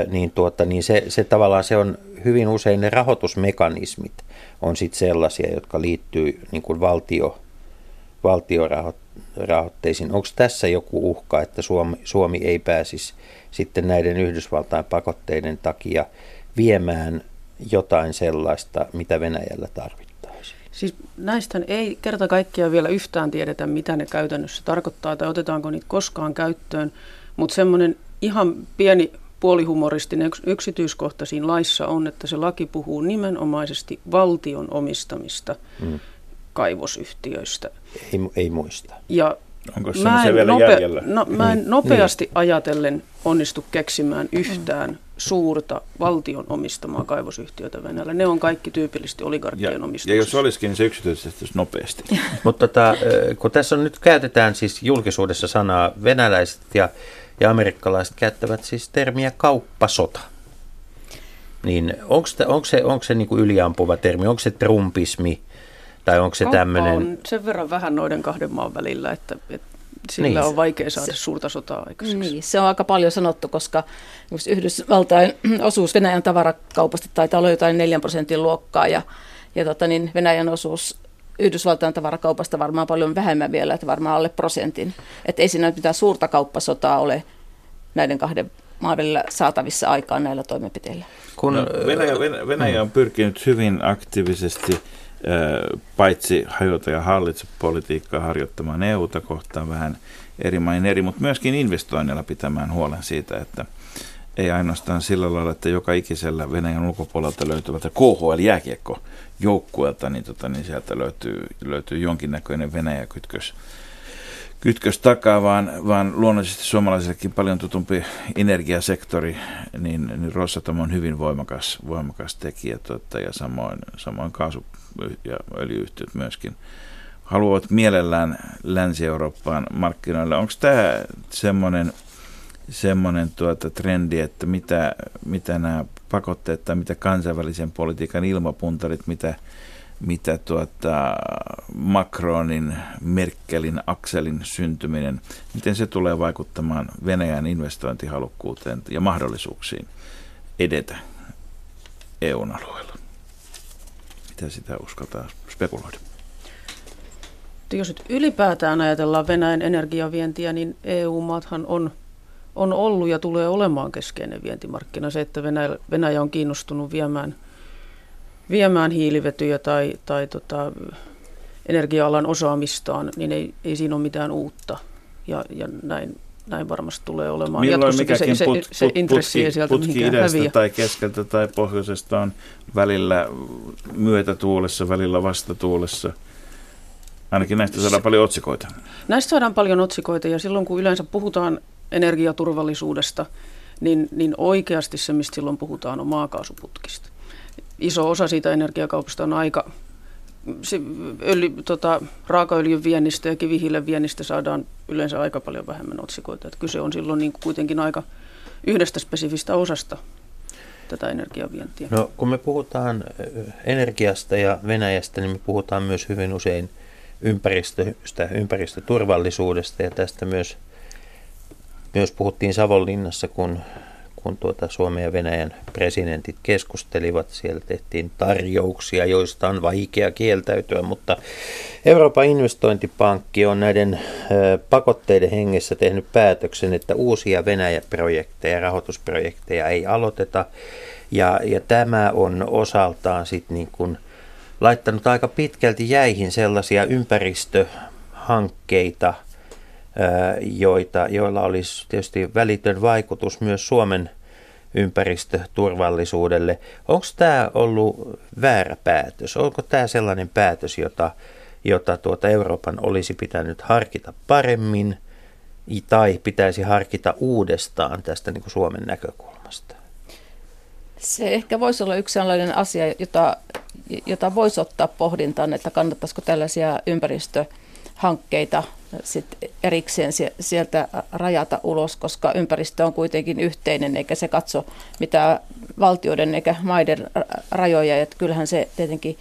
niin, tuota, niin se, se tavallaan se on hyvin usein ne rahoitusmekanismit on sitten sellaisia, jotka liittyy niin kuin valtio, valtiorahoitteisiin. Onko tässä joku uhka, että Suomi, Suomi ei pääsisi sitten näiden Yhdysvaltain pakotteiden takia viemään jotain sellaista, mitä Venäjällä tarvittaisiin. Siis näistä ei kerta kaikkiaan vielä yhtään tiedetä, mitä ne käytännössä tarkoittaa tai otetaanko niitä koskaan käyttöön, mutta semmoinen ihan pieni puolihumoristinen yksityiskohta siinä laissa on, että se laki puhuu nimenomaisesti valtion omistamista hmm. Kaivosyhtiöistä. Ei, ei muista. Ja Onko mä en, vielä nope- jäljellä? No, mä en niin. nopeasti niin. ajatellen onnistu keksimään yhtään mm. suurta valtion omistamaa kaivosyhtiötä Venäjällä. Ne on kaikki tyypillisesti oligarkkien omistuksessa. Ja jos olisikin, niin se yksityisesti nopeasti. Mutta tota, kun tässä on nyt käytetään siis julkisuudessa sanaa venäläiset ja, ja amerikkalaiset käyttävät siis termiä kauppasota. Niin onko se, onko se, onko se niin kuin yliampuva termi, onko se trumpismi, tai onko se tämmöinen... on sen verran vähän noiden kahden maan välillä, että, että sillä niin. on vaikea saada se, suurta sotaa aikaiseksi. Niin, se on aika paljon sanottu, koska Yhdysvaltain osuus Venäjän tavarakaupasta taitaa olla jotain 4 prosentin luokkaa ja, ja tota, niin Venäjän osuus Yhdysvaltain tavarakaupasta varmaan paljon vähemmän vielä, että varmaan alle prosentin. Että ei siinä mitään suurta kauppasotaa ole näiden kahden maan välillä saatavissa aikaan näillä toimenpiteillä. Kun no, Venäjä, Venäjä on pyrkinyt hyvin aktiivisesti paitsi hajota ja hallitse politiikkaa harjoittamaan EUta kohtaan vähän eri main eri, mutta myöskin investoinnilla pitämään huolen siitä, että ei ainoastaan sillä lailla, että joka ikisellä Venäjän ulkopuolelta löytyvältä KHL-jääkiekko joukkueelta, niin, tota, niin sieltä löytyy, löytyy jonkinnäköinen Venäjä-kytkös kytkös takaa, vaan, vaan luonnollisesti suomalaisellekin paljon tutumpi energiasektori, niin, niin Rosatom on hyvin voimakas, voimakas tekijä tuota, ja samoin, samoin kaasu- ja öljyyhtiöt myöskin haluavat mielellään Länsi-Eurooppaan markkinoille. Onko tämä semmoinen semmoinen tuota trendi, että mitä, mitä nämä pakotteet tai mitä kansainvälisen politiikan ilmapuntarit, mitä, mitä tuota Macronin, Merkelin, Akselin syntyminen, miten se tulee vaikuttamaan Venäjän investointihalukkuuteen ja mahdollisuuksiin edetä EUn alueella? Mitä sitä uskaltaa spekuloida? Jos nyt ylipäätään ajatellaan Venäjän energiavientiä, niin EU-maathan on, on ollut ja tulee olemaan keskeinen vientimarkkina. Se, että Venäjä, Venäjä on kiinnostunut viemään, viemään hiilivetyjä tai, tai tota, energia-alan osaamistaan, niin ei, ei siinä ole mitään uutta. Ja, ja näin, näin varmasti tulee olemaan Milloin jatkossakin mikäkin se, put, se, se intressi putki, sieltä putki idästä häviä. tai keskeltä tai pohjoisesta on välillä myötätuulessa, välillä vastatuulessa. Ainakin näistä saadaan paljon otsikoita. Näistä saadaan paljon otsikoita ja silloin kun yleensä puhutaan energiaturvallisuudesta, niin, niin oikeasti se, mistä silloin puhutaan, on maakaasuputkista. Iso osa siitä energiakaupasta on aika, öljy, tota, raakaöljyn viennistä ja kivihiilen viennistä saadaan yleensä aika paljon vähemmän otsikoita. Että kyse on silloin niin kuitenkin aika yhdestä spesifistä osasta tätä energiavientiä. No kun me puhutaan ö, energiasta ja Venäjästä, niin me puhutaan myös hyvin usein ympäristöstä, ympäristöturvallisuudesta ja tästä myös, myös puhuttiin Savonlinnassa, kun, kun tuota Suomen ja Venäjän presidentit keskustelivat. Siellä tehtiin tarjouksia, joista on vaikea kieltäytyä, mutta Euroopan investointipankki on näiden pakotteiden hengessä tehnyt päätöksen, että uusia Venäjä-projekteja, rahoitusprojekteja ei aloiteta. Ja, ja tämä on osaltaan sitten niin kuin laittanut aika pitkälti jäihin sellaisia ympäristöhankkeita, joita, joilla olisi tietysti välitön vaikutus myös Suomen ympäristöturvallisuudelle. Onko tämä ollut väärä päätös? Onko tämä sellainen päätös, jota, jota tuota Euroopan olisi pitänyt harkita paremmin tai pitäisi harkita uudestaan tästä niin kuin Suomen näkökulmasta? Se ehkä voisi olla yksi sellainen asia, jota, jota voisi ottaa pohdintaan, että kannattaisiko tällaisia ympäristöhankkeita sit erikseen sieltä rajata ulos, koska ympäristö on kuitenkin yhteinen, eikä se katso mitään valtioiden eikä maiden rajoja. Et kyllähän se tietenkin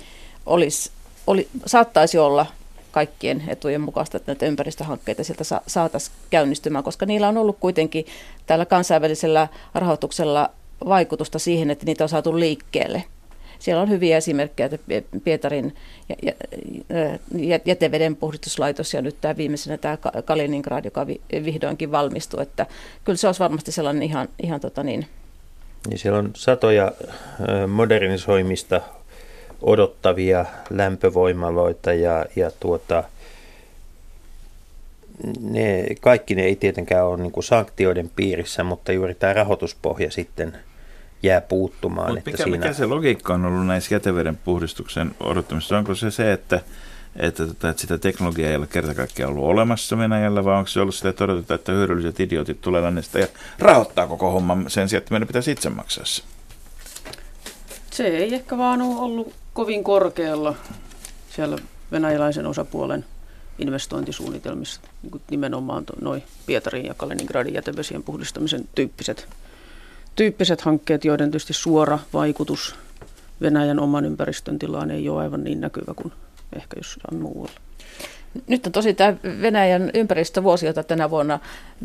olisi, oli, saattaisi olla kaikkien etujen mukaista, että näitä ympäristöhankkeita sieltä saataisiin käynnistymään, koska niillä on ollut kuitenkin tällä kansainvälisellä rahoituksella vaikutusta siihen, että niitä on saatu liikkeelle. Siellä on hyviä esimerkkejä, että Pietarin jäteveden puhdistuslaitos ja nyt tämä viimeisenä tämä Kaliningrad, joka vihdoinkin valmistuu, että kyllä se olisi varmasti sellainen ihan, ihan tota niin. Ja siellä on satoja modernisoimista odottavia lämpövoimaloita ja, ja tuota, ne, kaikki ne ei tietenkään ole niin sanktioiden piirissä, mutta juuri tämä rahoituspohja sitten jää puuttumaan. Mutta että mikä, siinä... mikä se logiikka on ollut näissä jäteveden puhdistuksen odottamisessa? Onko se se, että, että, että, että sitä teknologiaa ei ole kerta kaikkiaan ollut olemassa Venäjällä, vai onko se ollut sitä, että odotetaan, että hyödylliset idiotit tulee lännestä ja rahoittaa koko homman sen sijaan, että meidän pitäisi itse maksaa se? Se ei ehkä vaan ole ollut kovin korkealla siellä venäläisen osapuolen investointisuunnitelmissa, niin nimenomaan noin Pietarin ja Kaliningradin jätevesien puhdistamisen tyyppiset, tyyppiset hankkeet, joiden tietysti suora vaikutus Venäjän oman ympäristön tilaan ei ole aivan niin näkyvä kuin ehkä jossain muualla. Nyt on tosi tämä Venäjän ympäristövuosi, jota tänä vuonna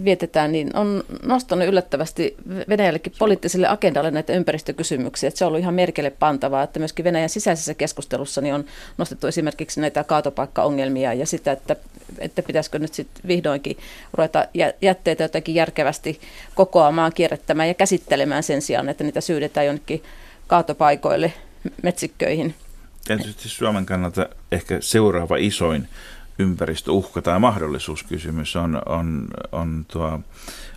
vietetään, niin on nostanut yllättävästi Venäjällekin poliittiselle agendalle näitä ympäristökysymyksiä. Että se on ollut ihan merkille pantavaa, että myöskin Venäjän sisäisessä keskustelussa niin on nostettu esimerkiksi näitä kaatopaikkaongelmia ja sitä, että, että pitäisikö nyt sitten vihdoinkin ruveta jätteitä jotenkin järkevästi kokoamaan, kierrättämään ja käsittelemään sen sijaan, että niitä syydetään jonnekin kaatopaikoille, metsikköihin. Tietysti Suomen kannalta ehkä seuraava isoin ympäristöuhka tai mahdollisuuskysymys on, on, on tuo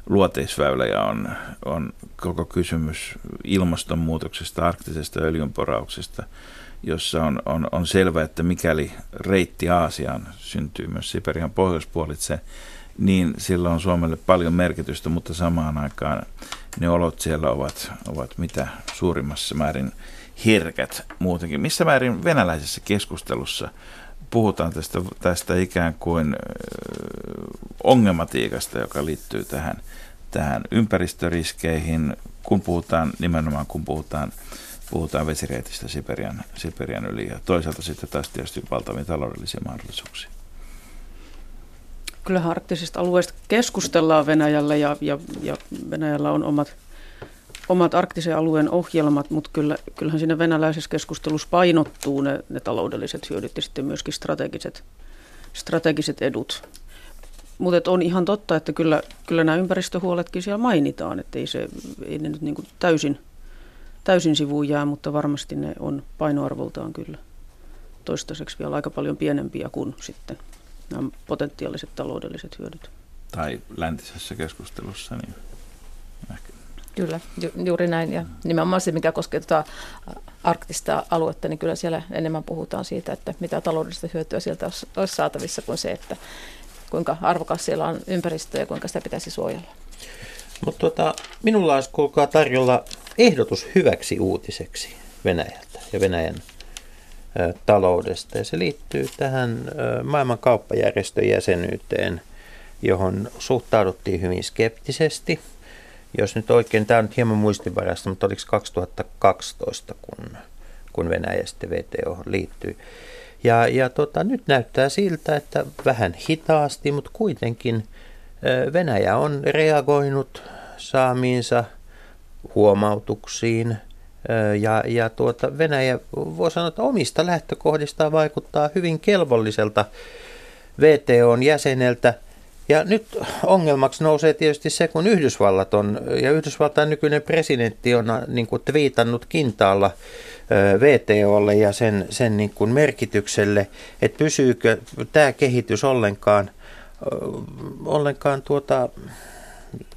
luoteisväylä ja on, on koko kysymys ilmastonmuutoksesta, arktisesta öljynporauksesta jossa on, on, on selvä, että mikäli reitti Aasiaan syntyy myös Siperian pohjoispuolitse, niin sillä on Suomelle paljon merkitystä, mutta samaan aikaan ne olot siellä ovat, ovat mitä suurimmassa määrin herkät muutenkin. Missä määrin venäläisessä keskustelussa puhutaan tästä, tästä ikään kuin ongelmatiikasta, joka liittyy tähän, tähän ympäristöriskeihin, kun puhutaan nimenomaan kun puhutaan, puhutaan vesireitistä Siperian, Siperian yli ja toisaalta sitten taas tietysti valtavia taloudellisia mahdollisuuksia. Kyllähän arktisista alueista keskustellaan Venäjällä ja, ja, ja Venäjällä on omat, omat arktisen alueen ohjelmat, mutta kyllä, kyllähän siinä venäläisessä keskustelussa painottuu ne, ne taloudelliset hyödyt ja sitten myöskin strategiset, strategiset edut. Mutta on ihan totta, että kyllä, kyllä nämä ympäristöhuoletkin siellä mainitaan, että ei, se, ei ne nyt niin kuin täysin, täysin sivuun jää, mutta varmasti ne on painoarvoltaan kyllä toistaiseksi vielä aika paljon pienempiä kuin sitten nämä potentiaaliset taloudelliset hyödyt. Tai läntisessä keskustelussa, niin ehkä. Kyllä, ju- juuri näin. Ja nimenomaan se, mikä koskee tuota arktista aluetta, niin kyllä siellä enemmän puhutaan siitä, että mitä taloudellista hyötyä sieltä olisi saatavissa kuin se, että kuinka arvokas siellä on ympäristö ja kuinka sitä pitäisi suojella. Mutta tota, minulla olisi kuulkaa tarjolla ehdotus hyväksi uutiseksi Venäjältä ja Venäjän taloudesta. Ja se liittyy tähän maailman kauppajärjestön jäsenyyteen, johon suhtauduttiin hyvin skeptisesti. Jos nyt oikein, tämä on nyt hieman muistinvarasta, mutta oliko 2012, kun, kun Venäjä sitten VTO liittyy. Ja, ja tota, nyt näyttää siltä, että vähän hitaasti, mutta kuitenkin Venäjä on reagoinut saamiinsa huomautuksiin. Ja, ja tuota, Venäjä voi sanoa, että omista lähtökohdistaan vaikuttaa hyvin kelvolliselta VTOn jäseneltä. Ja nyt ongelmaksi nousee tietysti se, kun Yhdysvallat on, ja Yhdysvaltain nykyinen presidentti on niin kuin twiitannut kintaalla VTOlle ja sen, sen niin kuin merkitykselle, että pysyykö tämä kehitys ollenkaan, ollenkaan tuota,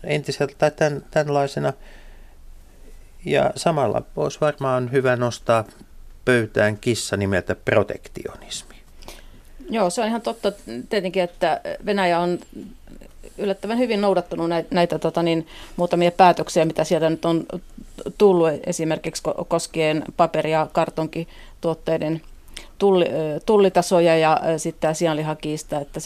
entiseltä tai tämän, tämänlaisena. Ja samalla olisi varmaan hyvä nostaa pöytään kissa nimeltä protektionismi. Joo, se on ihan totta tietenkin, että Venäjä on yllättävän hyvin noudattanut näitä, näitä tota niin, muutamia päätöksiä, mitä sieltä nyt on tullut esimerkiksi koskien paperi- ja kartonkituotteiden tulli, tullitasoja ja sitten sianlihakiista, että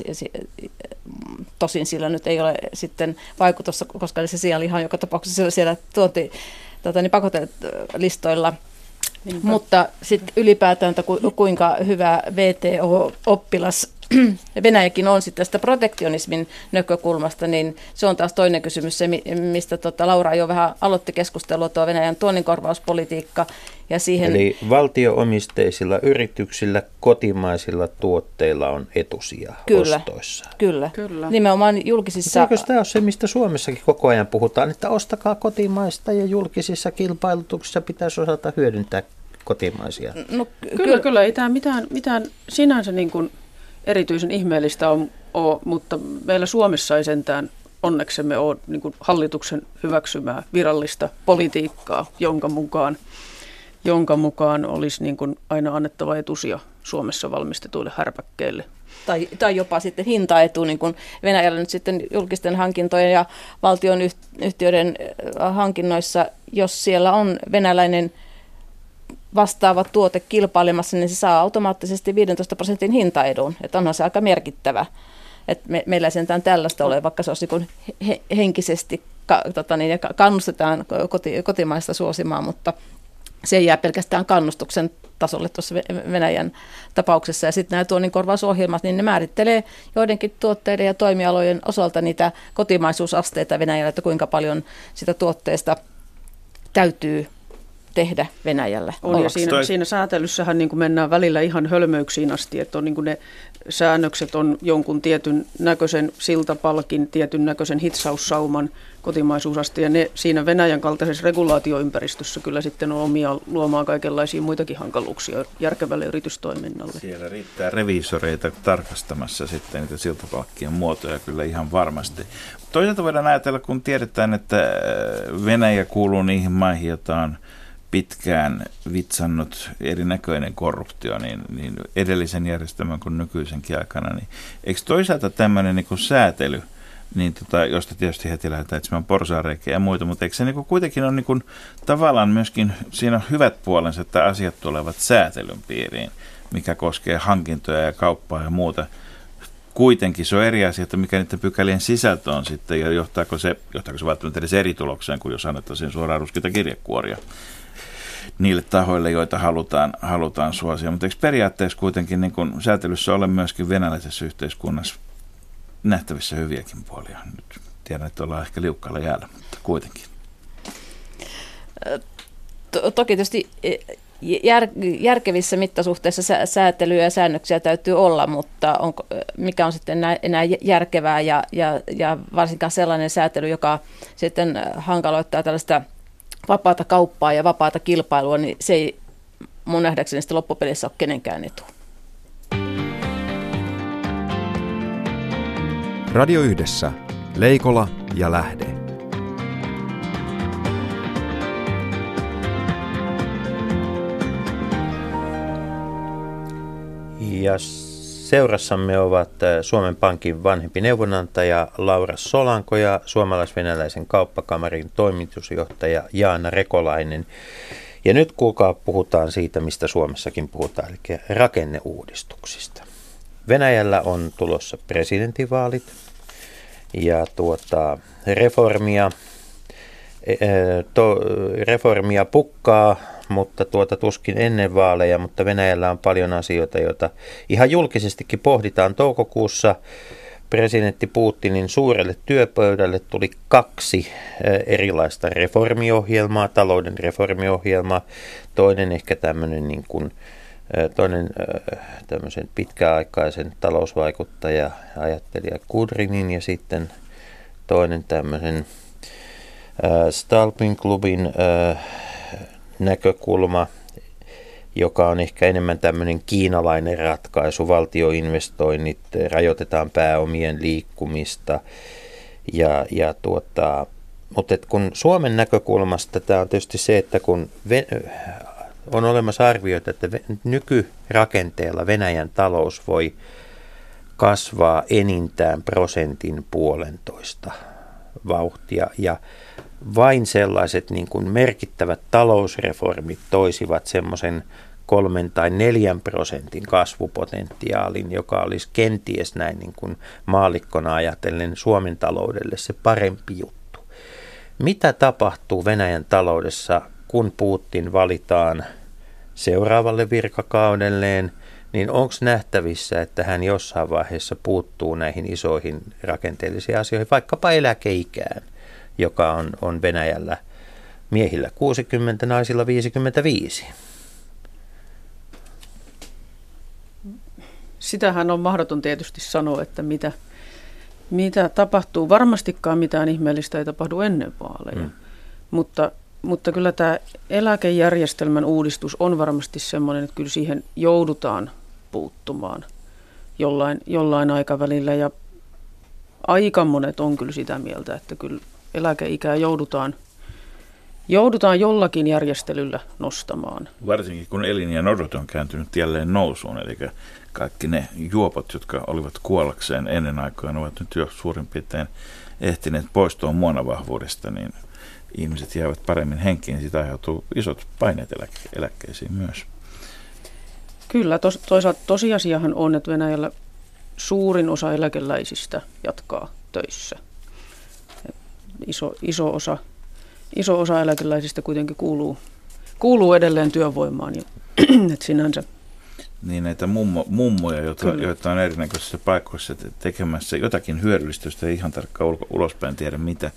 tosin sillä nyt ei ole sitten vaikutusta, koska se sianliha on joka tapauksessa siellä tuonti tota, niin pakotelistoilla. Mutta sitten ylipäätään, kuinka hyvä VTO-oppilas Venäjäkin on sitten tästä protektionismin näkökulmasta, niin se on taas toinen kysymys, se, mistä tota Laura jo vähän aloitti keskustelua, tuo Venäjän tuonninkorvauspolitiikka. Ja siihen... Eli valtioomisteisilla yrityksillä kotimaisilla tuotteilla on etusia kyllä, ostoissa. Kyllä, kyllä. nimenomaan julkisissa... Eikö tämä ole se, mistä Suomessakin koko ajan puhutaan, että ostakaa kotimaista ja julkisissa kilpailutuksissa pitäisi osata hyödyntää kotimaisia? No, kyllä, kyllä, ei tämä mitään, mitään sinänsä niin kuin erityisen ihmeellistä on, ole, mutta meillä Suomessa ei sentään onneksemme ole niin hallituksen hyväksymää virallista politiikkaa, jonka mukaan, jonka mukaan olisi niin kuin aina annettava etusia Suomessa valmistetuille härpäkkeille. Tai, tai jopa sitten hintaetu, niin kuin Venäjällä nyt sitten julkisten hankintojen ja valtion yhtiöiden hankinnoissa, jos siellä on venäläinen vastaava tuote kilpailemassa, niin se saa automaattisesti 15 prosentin hintaedun. Että onhan se aika merkittävä. että me, meillä ei sentään tällaista ole, vaikka se olisi niin he, henkisesti ka, tota niin, kannustetaan koti, kotimaista suosimaan, mutta se jää pelkästään kannustuksen tasolle tuossa Venäjän tapauksessa. Ja sitten nämä tuonninkorvausohjelmat, niin ne määrittelee joidenkin tuotteiden ja toimialojen osalta niitä kotimaisuusasteita Venäjällä, että kuinka paljon sitä tuotteesta täytyy tehdä Venäjällä. On, ja siinä, siinä säätelyssähän niin kuin mennään välillä ihan hölmöyksiin asti, että on, niin kuin ne säännökset on jonkun tietyn näköisen siltapalkin, tietyn näköisen hitsaussauman kotimaisuusaste, ja ne siinä Venäjän kaltaisessa regulaatioympäristössä kyllä sitten on omia luomaan kaikenlaisia muitakin hankaluuksia järkevälle yritystoiminnalle. Siellä riittää reviisoreita tarkastamassa sitten niitä siltapalkkien muotoja kyllä ihan varmasti. Toisaalta voidaan ajatella, kun tiedetään, että Venäjä kuuluu niihin maihin, joita on pitkään vitsannut erinäköinen korruptio niin, niin edellisen järjestelmän kuin nykyisenkin aikana, niin eikö toisaalta tämmöinen niin säätely, niin tota, josta tietysti heti lähdetään etsimään porsaareikiä ja muita, mutta eikö se niin kuitenkin ole niin tavallaan myöskin, siinä on hyvät puolensa, että asiat tulevat säätelyn piiriin, mikä koskee hankintoja ja kauppaa ja muuta. Kuitenkin se on eri asia, että mikä niiden pykälien sisältö on sitten, ja johtaako se, johtaako se välttämättä edes eri tulokseen, kuin jos annettaisiin suoraan ruskita kirjekuoria niille tahoille, joita halutaan, halutaan suosia. Mutta eikö periaatteessa kuitenkin niin kun säätelyssä ole myöskin venäläisessä yhteiskunnassa nähtävissä hyviäkin puolia? Nyt tiedän, että ollaan ehkä liukkaalla jäällä, mutta kuitenkin. To- toki tietysti e, jär, järkevissä mittasuhteissa sä, säätelyä ja säännöksiä täytyy olla, mutta onko, mikä on sitten enää, enää järkevää ja, ja, ja varsinkaan sellainen säätely, joka sitten hankaloittaa tällaista vapaata kauppaa ja vapaata kilpailua, niin se ei mun nähdäkseni sitten loppupelissä ole kenenkään etu. Radio Yhdessä. Leikola ja Lähde. Ja seurassamme ovat äh, Suomen Pankin vanhempi neuvonantaja Laura Solanko ja suomalais-venäläisen kauppakamarin toimitusjohtaja Jaana Rekolainen. Ja nyt kuulkaa puhutaan siitä, mistä Suomessakin puhutaan, eli rakenneuudistuksista. Venäjällä on tulossa presidentinvaalit ja tuota, reformia, e, e, reformia pukkaa mutta tuota tuskin ennen vaaleja, mutta Venäjällä on paljon asioita, joita ihan julkisestikin pohditaan. Toukokuussa presidentti Putinin suurelle työpöydälle tuli kaksi eh, erilaista reformiohjelmaa, talouden reformiohjelmaa. Toinen ehkä tämmöinen niin kuin, eh, toinen eh, tämmöisen pitkäaikaisen talousvaikuttaja ajattelija Kudrinin ja sitten toinen tämmöisen Stalpin klubin näkökulma, joka on ehkä enemmän tämmöinen kiinalainen ratkaisu. Valtioinvestoinnit, rajoitetaan pääomien liikkumista. Ja, ja tuota, mutta kun Suomen näkökulmasta tämä on tietysti se, että kun on olemassa arvioita, että nykyrakenteella Venäjän talous voi kasvaa enintään prosentin puolentoista vauhtia ja vain sellaiset niin kuin merkittävät talousreformit toisivat semmoisen kolmen tai neljän prosentin kasvupotentiaalin, joka olisi kenties näin niin kuin maalikkona ajatellen Suomen taloudelle se parempi juttu. Mitä tapahtuu Venäjän taloudessa, kun Putin valitaan seuraavalle virkakaudelleen, niin onko nähtävissä, että hän jossain vaiheessa puuttuu näihin isoihin rakenteellisiin asioihin, vaikkapa eläkeikään? Joka on, on Venäjällä miehillä 60, naisilla 55. Sitähän on mahdoton tietysti sanoa, että mitä, mitä tapahtuu. Varmastikaan mitään ihmeellistä ei tapahdu ennen vaaleja. Mm. Mutta, mutta kyllä tämä eläkejärjestelmän uudistus on varmasti sellainen, että kyllä siihen joudutaan puuttumaan jollain, jollain aikavälillä. Ja aika monet on kyllä sitä mieltä, että kyllä eläkeikää joudutaan, joudutaan jollakin järjestelyllä nostamaan. Varsinkin kun elinjään odot on kääntynyt jälleen nousuun, eli kaikki ne juopot, jotka olivat kuollakseen ennen aikaan, ovat nyt jo suurin piirtein ehtineet poistua muonavahvuudesta, niin ihmiset jäävät paremmin henkiin, niin siitä aiheutuu isot paineet eläke- eläkkeisiin myös. Kyllä, tos, toisaalta tosiasiahan on, että Venäjällä suurin osa eläkeläisistä jatkaa töissä iso, iso, osa, iso osa eläkeläisistä kuitenkin kuuluu, kuuluu edelleen työvoimaan. Ja, että sinänsä niin näitä mummo, mummoja, joita, joita on erinäköisissä paikoissa tekemässä jotakin hyödyllistä, josta ei ihan tarkkaan ulko, ulospäin tiedä mitä,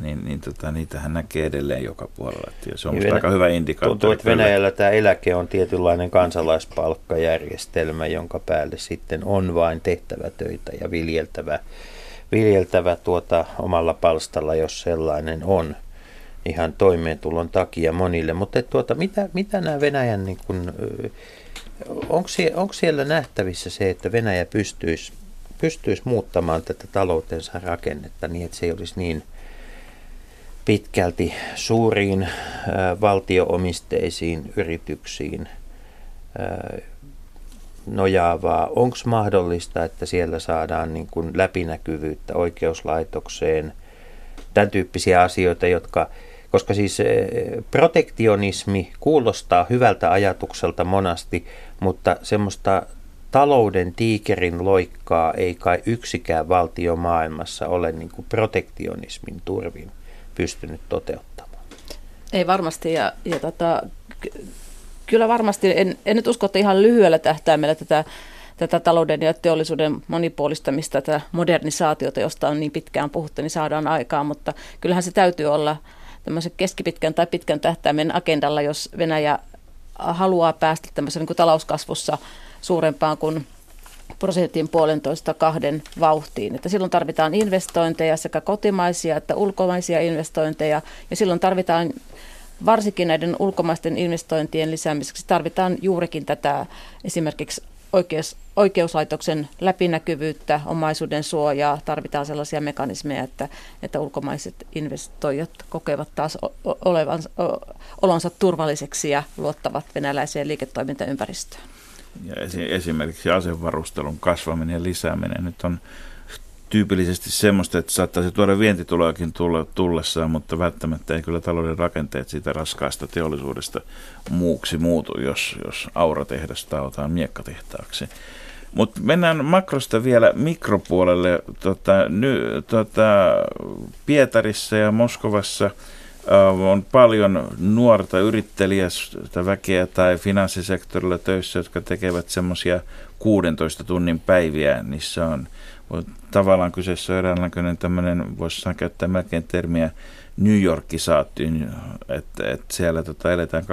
niin, niin tota, niitähän näkee edelleen joka puolella. Ja se on niin Venä- aika hyvä indikaattori. Tuntuu, että Venäjällä tämä eläke on tietynlainen kansalaispalkkajärjestelmä, jonka päälle sitten on vain tehtävä töitä ja viljeltävä viljeltävä tuota omalla palstalla, jos sellainen on ihan toimeentulon takia monille. Mutta tuota, mitä, mitä nämä Venäjän, niin kun, onko, siellä, onko siellä nähtävissä se, että Venäjä pystyisi, pystyisi muuttamaan tätä taloutensa rakennetta niin, että se ei olisi niin pitkälti suuriin valtioomisteisiin yrityksiin nojaavaa. Onko mahdollista, että siellä saadaan niin kuin läpinäkyvyyttä oikeuslaitokseen, tämän tyyppisiä asioita, jotka, koska siis protektionismi kuulostaa hyvältä ajatukselta monasti, mutta semmoista talouden tiikerin loikkaa ei kai yksikään valtio maailmassa ole niin kuin protektionismin turvin pystynyt toteuttamaan. Ei varmasti, ja, ja tota, kyllä varmasti, en, en nyt usko, että ihan lyhyellä tähtäimellä tätä, tätä talouden ja teollisuuden monipuolistamista, tätä modernisaatiota, josta on niin pitkään puhuttu, niin saadaan aikaan, mutta kyllähän se täytyy olla tämmöisen keskipitkän tai pitkän tähtäimen agendalla, jos Venäjä haluaa päästä tämmöisen niin kuin talouskasvussa suurempaan kuin prosentin puolentoista kahden vauhtiin. Että silloin tarvitaan investointeja, sekä kotimaisia että ulkomaisia investointeja, ja silloin tarvitaan varsinkin näiden ulkomaisten investointien lisäämiseksi tarvitaan juurikin tätä esimerkiksi oikeus, oikeuslaitoksen läpinäkyvyyttä, omaisuuden suojaa, tarvitaan sellaisia mekanismeja, että, että ulkomaiset investoijat kokevat taas olevan, olonsa turvalliseksi ja luottavat venäläiseen liiketoimintaympäristöön. Ja esimerkiksi asevarustelun kasvaminen ja lisääminen nyt on tyypillisesti semmoista, että saattaisi tuoda vientituloakin tulla, tullessaan, mutta välttämättä ei kyllä talouden rakenteet siitä raskaasta teollisuudesta muuksi muutu, jos, jos auratehdasta otetaan miekkatehtaaksi. Mutta mennään makrosta vielä mikropuolelle. Tota, ny, tota, Pietarissa ja Moskovassa äh, on paljon nuorta yrittelijästä väkeä tai finanssisektorilla töissä, jotka tekevät semmoisia 16 tunnin päiviä. Niissä on tavallaan kyseessä on eräänlainen tämmöinen, voisi käyttää melkein termiä New Yorkisaattiin, että, että siellä tota, eletään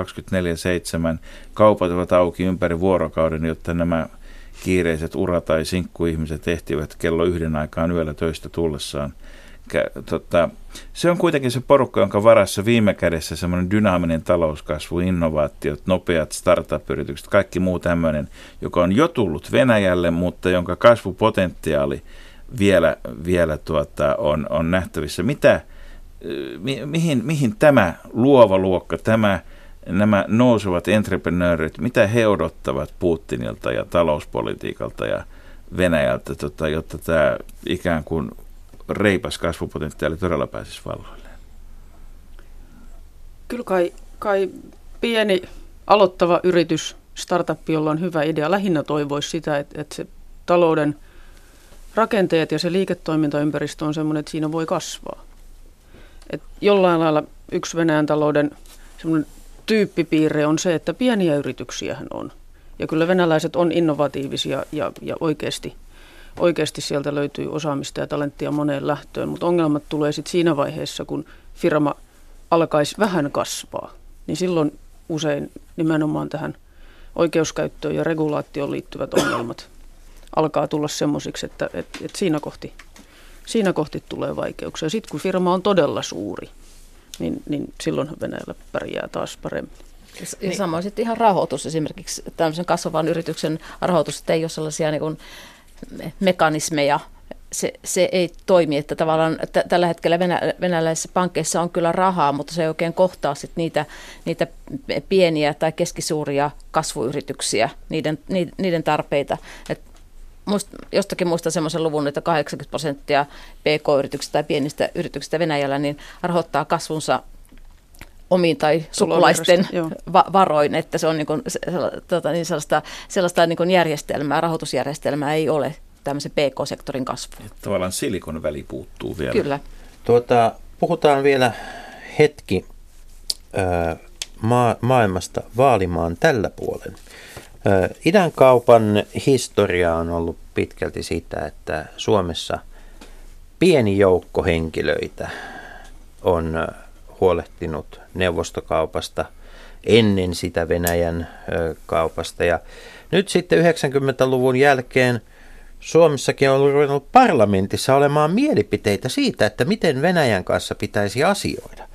24-7, kaupat ovat auki ympäri vuorokauden, jotta nämä kiireiset ura- tai sinkkuihmiset ehtivät kello yhden aikaan yöllä töistä tullessaan. Tota, se on kuitenkin se porukka, jonka varassa viime kädessä semmoinen dynaaminen talouskasvu, innovaatiot, nopeat startup-yritykset, kaikki muu tämmöinen, joka on jo tullut Venäjälle, mutta jonka kasvupotentiaali – vielä, vielä tuota, on, on nähtävissä. Mitä, mi, mihin, mihin tämä luova luokka, tämä, nämä nousevat entreprenöörit, mitä he odottavat Putinilta ja talouspolitiikalta ja Venäjältä, tota, jotta tämä ikään kuin reipas kasvupotentiaali todella pääsisi valloilleen? Kyllä kai, kai pieni aloittava yritys, startup, jolla on hyvä idea, lähinnä toivoisi sitä, että, että se talouden – rakenteet ja se liiketoimintaympäristö on sellainen, että siinä voi kasvaa. Et jollain lailla yksi Venäjän talouden tyyppipiirre on se, että pieniä yrityksiä on. Ja kyllä venäläiset on innovatiivisia ja, ja oikeasti, oikeasti sieltä löytyy osaamista ja talenttia moneen lähtöön, mutta ongelmat tulee sitten siinä vaiheessa, kun firma alkaisi vähän kasvaa. Niin silloin usein nimenomaan tähän oikeuskäyttöön ja regulaatioon liittyvät ongelmat alkaa tulla semmoisiksi, että, että, että siinä, kohti, siinä kohti tulee vaikeuksia. Sitten kun firma on todella suuri, niin, niin silloin Venäjällä pärjää taas paremmin. Ja, samoin sitten ihan rahoitus esimerkiksi, tämmöisen kasvavan yrityksen rahoitus, että ei ole sellaisia niin kuin mekanismeja, se, se ei toimi, että tavallaan t- tällä hetkellä venä, venäläisissä pankkeissa on kyllä rahaa, mutta se ei oikein kohtaa sit niitä, niitä pieniä tai keskisuuria kasvuyrityksiä, niiden, niiden tarpeita. Et muist, jostakin muista semmoisen luvun, että 80 prosenttia PK-yrityksistä tai pienistä yrityksistä Venäjällä niin rahoittaa kasvunsa omiin tai sukulaisten va- varoin, että se on niin kuin, se, tota, niin sellaista, sellaista niin kuin järjestelmää, rahoitusjärjestelmää ei ole tämmöisen PK-sektorin kasvuun. Tavallaan silikon väli puuttuu vielä. Kyllä. Tuota, puhutaan vielä hetki ö, maa, maailmasta vaalimaan tällä puolen. Idän kaupan historia on ollut pitkälti sitä, että Suomessa pieni joukko henkilöitä on huolehtinut neuvostokaupasta ennen sitä Venäjän kaupasta. Ja nyt sitten 90-luvun jälkeen Suomessakin on ruvennut parlamentissa olemaan mielipiteitä siitä, että miten Venäjän kanssa pitäisi asioida.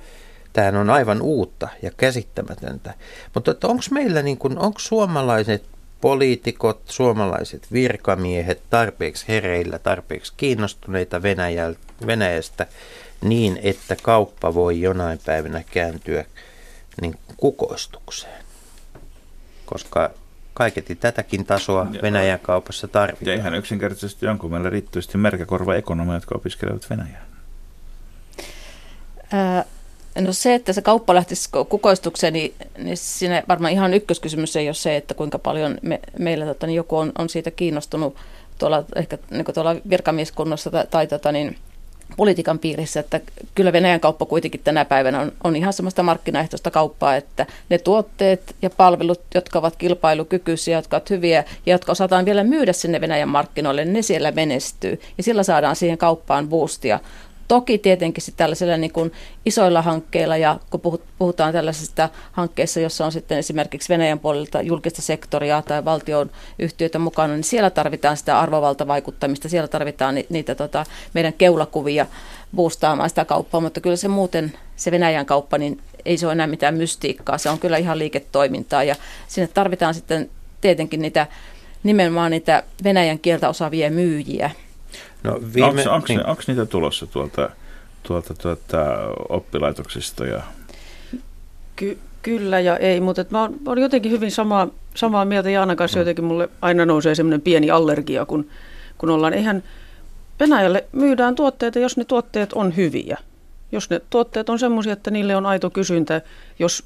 Tämähän on aivan uutta ja käsittämätöntä. Mutta onko meillä, niin onko suomalaiset poliitikot, suomalaiset virkamiehet tarpeeksi hereillä, tarpeeksi kiinnostuneita Venäjästä, niin, että kauppa voi jonain päivänä kääntyä niin kukoistukseen. Koska kaiketi tätäkin tasoa Venäjän kaupassa tarvitaan. Ja ihan yksinkertaisesti jonkun meillä riittävästi merkäkorva ekonomia, jotka opiskelevat Venäjää. Ää, no se, että se kauppa lähtisi kukoistukseen, niin, niin siinä varmaan ihan ykköskysymys ei ole se, että kuinka paljon me, meillä tota, niin joku on, on siitä kiinnostunut tuolla, ehkä niin tuolla virkamieskunnassa tai, tai tota, niin, politiikan piirissä, että kyllä Venäjän kauppa kuitenkin tänä päivänä on, on ihan semmoista markkinaehtoista kauppaa, että ne tuotteet ja palvelut, jotka ovat kilpailukykyisiä, jotka ovat hyviä ja jotka osataan vielä myydä sinne Venäjän markkinoille, ne siellä menestyy ja sillä saadaan siihen kauppaan boostia. Toki tietenkin sitten tällaisilla niin kuin isoilla hankkeilla ja kun puhutaan tällaisista hankkeissa, jossa on sitten esimerkiksi Venäjän puolelta julkista sektoria tai valtion yhtiöitä mukana, niin siellä tarvitaan sitä arvovaltavaikuttamista, siellä tarvitaan ni, niitä tota, meidän keulakuvia boostaamaan sitä kauppaa, mutta kyllä se muuten, se Venäjän kauppa, niin ei se ole enää mitään mystiikkaa, se on kyllä ihan liiketoimintaa ja sinne tarvitaan sitten tietenkin niitä nimenomaan niitä Venäjän kieltä osaavia myyjiä, No, viime, onko, onko, niin. onko niitä tulossa tuolta, tuolta tuota, oppilaitoksista? Ja... Ky- kyllä ja ei, mutta mä oon, mä oon jotenkin hyvin samaa, samaa mieltä Jaana kanssa. Mm. Jotenkin mulle aina nousee semmoinen pieni allergia, kun, kun ollaan. Eihän Venäjälle myydään tuotteita, jos ne tuotteet on hyviä jos ne tuotteet on sellaisia, että niille on aito kysyntä, jos,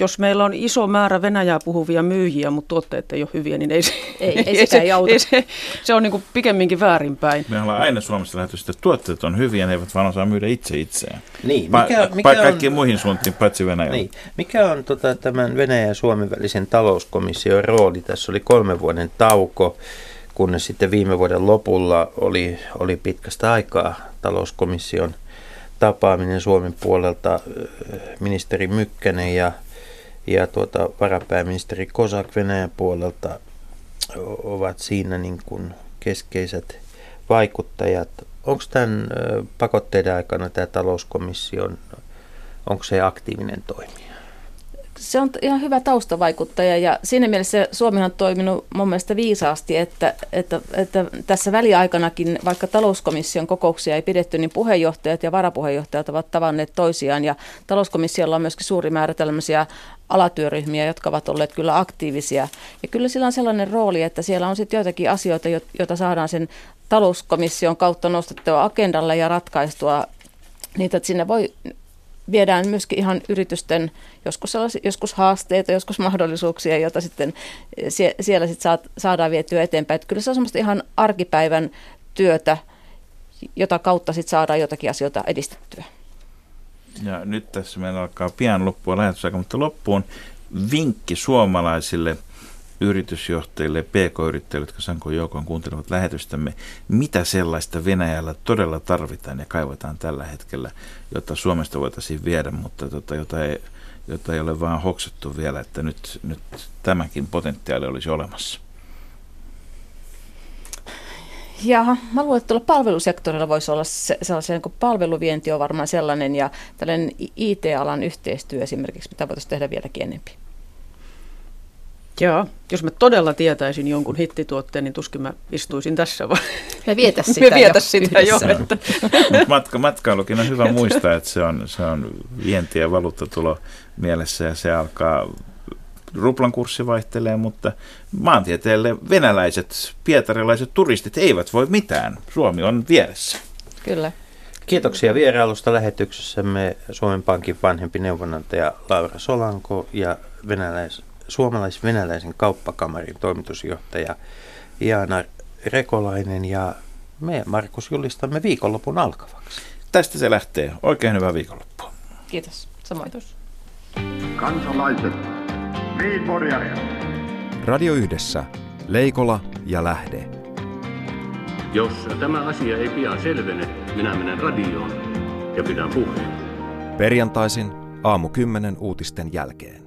jos meillä on iso määrä Venäjää puhuvia myyjiä, mutta tuotteet ei ole hyviä, niin ei se, ei, ei, ei, se, ei se, se on niin kuin pikemminkin väärinpäin. Me ollaan aina Suomessa lähdetty, että tuotteet on hyviä, ne eivät vaan osaa myydä itse itseään. Niin, mikä, pa, mikä pa, kaikkiin muihin suuntiin, paitsi Venäjällä. Niin. Mikä on tota, tämän Venäjän ja Suomen välisen talouskomission rooli? Tässä oli kolmen vuoden tauko kunnes sitten viime vuoden lopulla oli, oli pitkästä aikaa talouskomission tapaaminen Suomen puolelta ministeri Mykkänen ja, ja tuota, varapääministeri Kosak Venäjän puolelta ovat siinä niin kuin keskeiset vaikuttajat. Onko tämän pakotteiden aikana tämä talouskomission, onko se aktiivinen toimija? Se on ihan hyvä taustavaikuttaja ja siinä mielessä Suomi on toiminut mun mielestä viisaasti, että, että, että tässä väliaikanakin, vaikka talouskomission kokouksia ei pidetty, niin puheenjohtajat ja varapuheenjohtajat ovat tavanneet toisiaan ja talouskomissiolla on myöskin suuri määrä tällaisia alatyöryhmiä, jotka ovat olleet kyllä aktiivisia. Ja kyllä sillä on sellainen rooli, että siellä on sitten joitakin asioita, joita saadaan sen talouskomission kautta nostettua agendalle ja ratkaistua niitä, että sinne voi viedään myöskin ihan yritysten joskus, joskus haasteita, joskus mahdollisuuksia, joita sitten eh, sie, siellä sitten saat, saadaan vietyä eteenpäin. Että kyllä se on semmoista ihan arkipäivän työtä, jota kautta sitten saadaan jotakin asioita edistettyä. Ja nyt tässä meillä alkaa pian loppua lähetysaika, mutta loppuun vinkki suomalaisille – yritysjohtajille, pk-yrittäjille, jotka Sanko Joukon kuuntelevat lähetystämme, mitä sellaista Venäjällä todella tarvitaan ja kaivataan tällä hetkellä, jotta Suomesta voitaisiin viedä, mutta tota, jota, ei, jota ei ole vaan hoksattu vielä, että nyt, nyt tämäkin potentiaali olisi olemassa. Ja mä luulen, että tuolla palvelusektorilla voisi olla se, sellaisia, niin palveluvienti on varmaan sellainen ja tällainen IT-alan yhteistyö esimerkiksi, mitä voitaisiin tehdä vieläkin enemmän. Joo, jos mä todella tietäisin jonkun hittituotteen, niin tuskin mä istuisin tässä vaan. Me vietä sitä, Me vietä sitä jo. Että. Matka, matkailukin on hyvä muistaa, että se on, se on vienti- ja valuuttatulo mielessä ja se alkaa ruplan kurssi vaihtelee, mutta maantieteelle venäläiset, pietarilaiset turistit eivät voi mitään. Suomi on vieressä. Kyllä. Kiitoksia vierailusta lähetyksessämme Suomen Pankin vanhempi neuvonantaja Laura Solanko ja venäläis suomalais-venäläisen kauppakamarin toimitusjohtaja Jaana Rekolainen ja me, Markus, julistamme viikonlopun alkavaksi. Tästä se lähtee. Oikein hyvää viikonloppua. Kiitos. Samoin. Kansalaiset, niin Radio Yhdessä. Leikola ja Lähde. Jos tämä asia ei pian selvene, minä menen radioon ja pidän puheen. Perjantaisin aamu 10 uutisten jälkeen.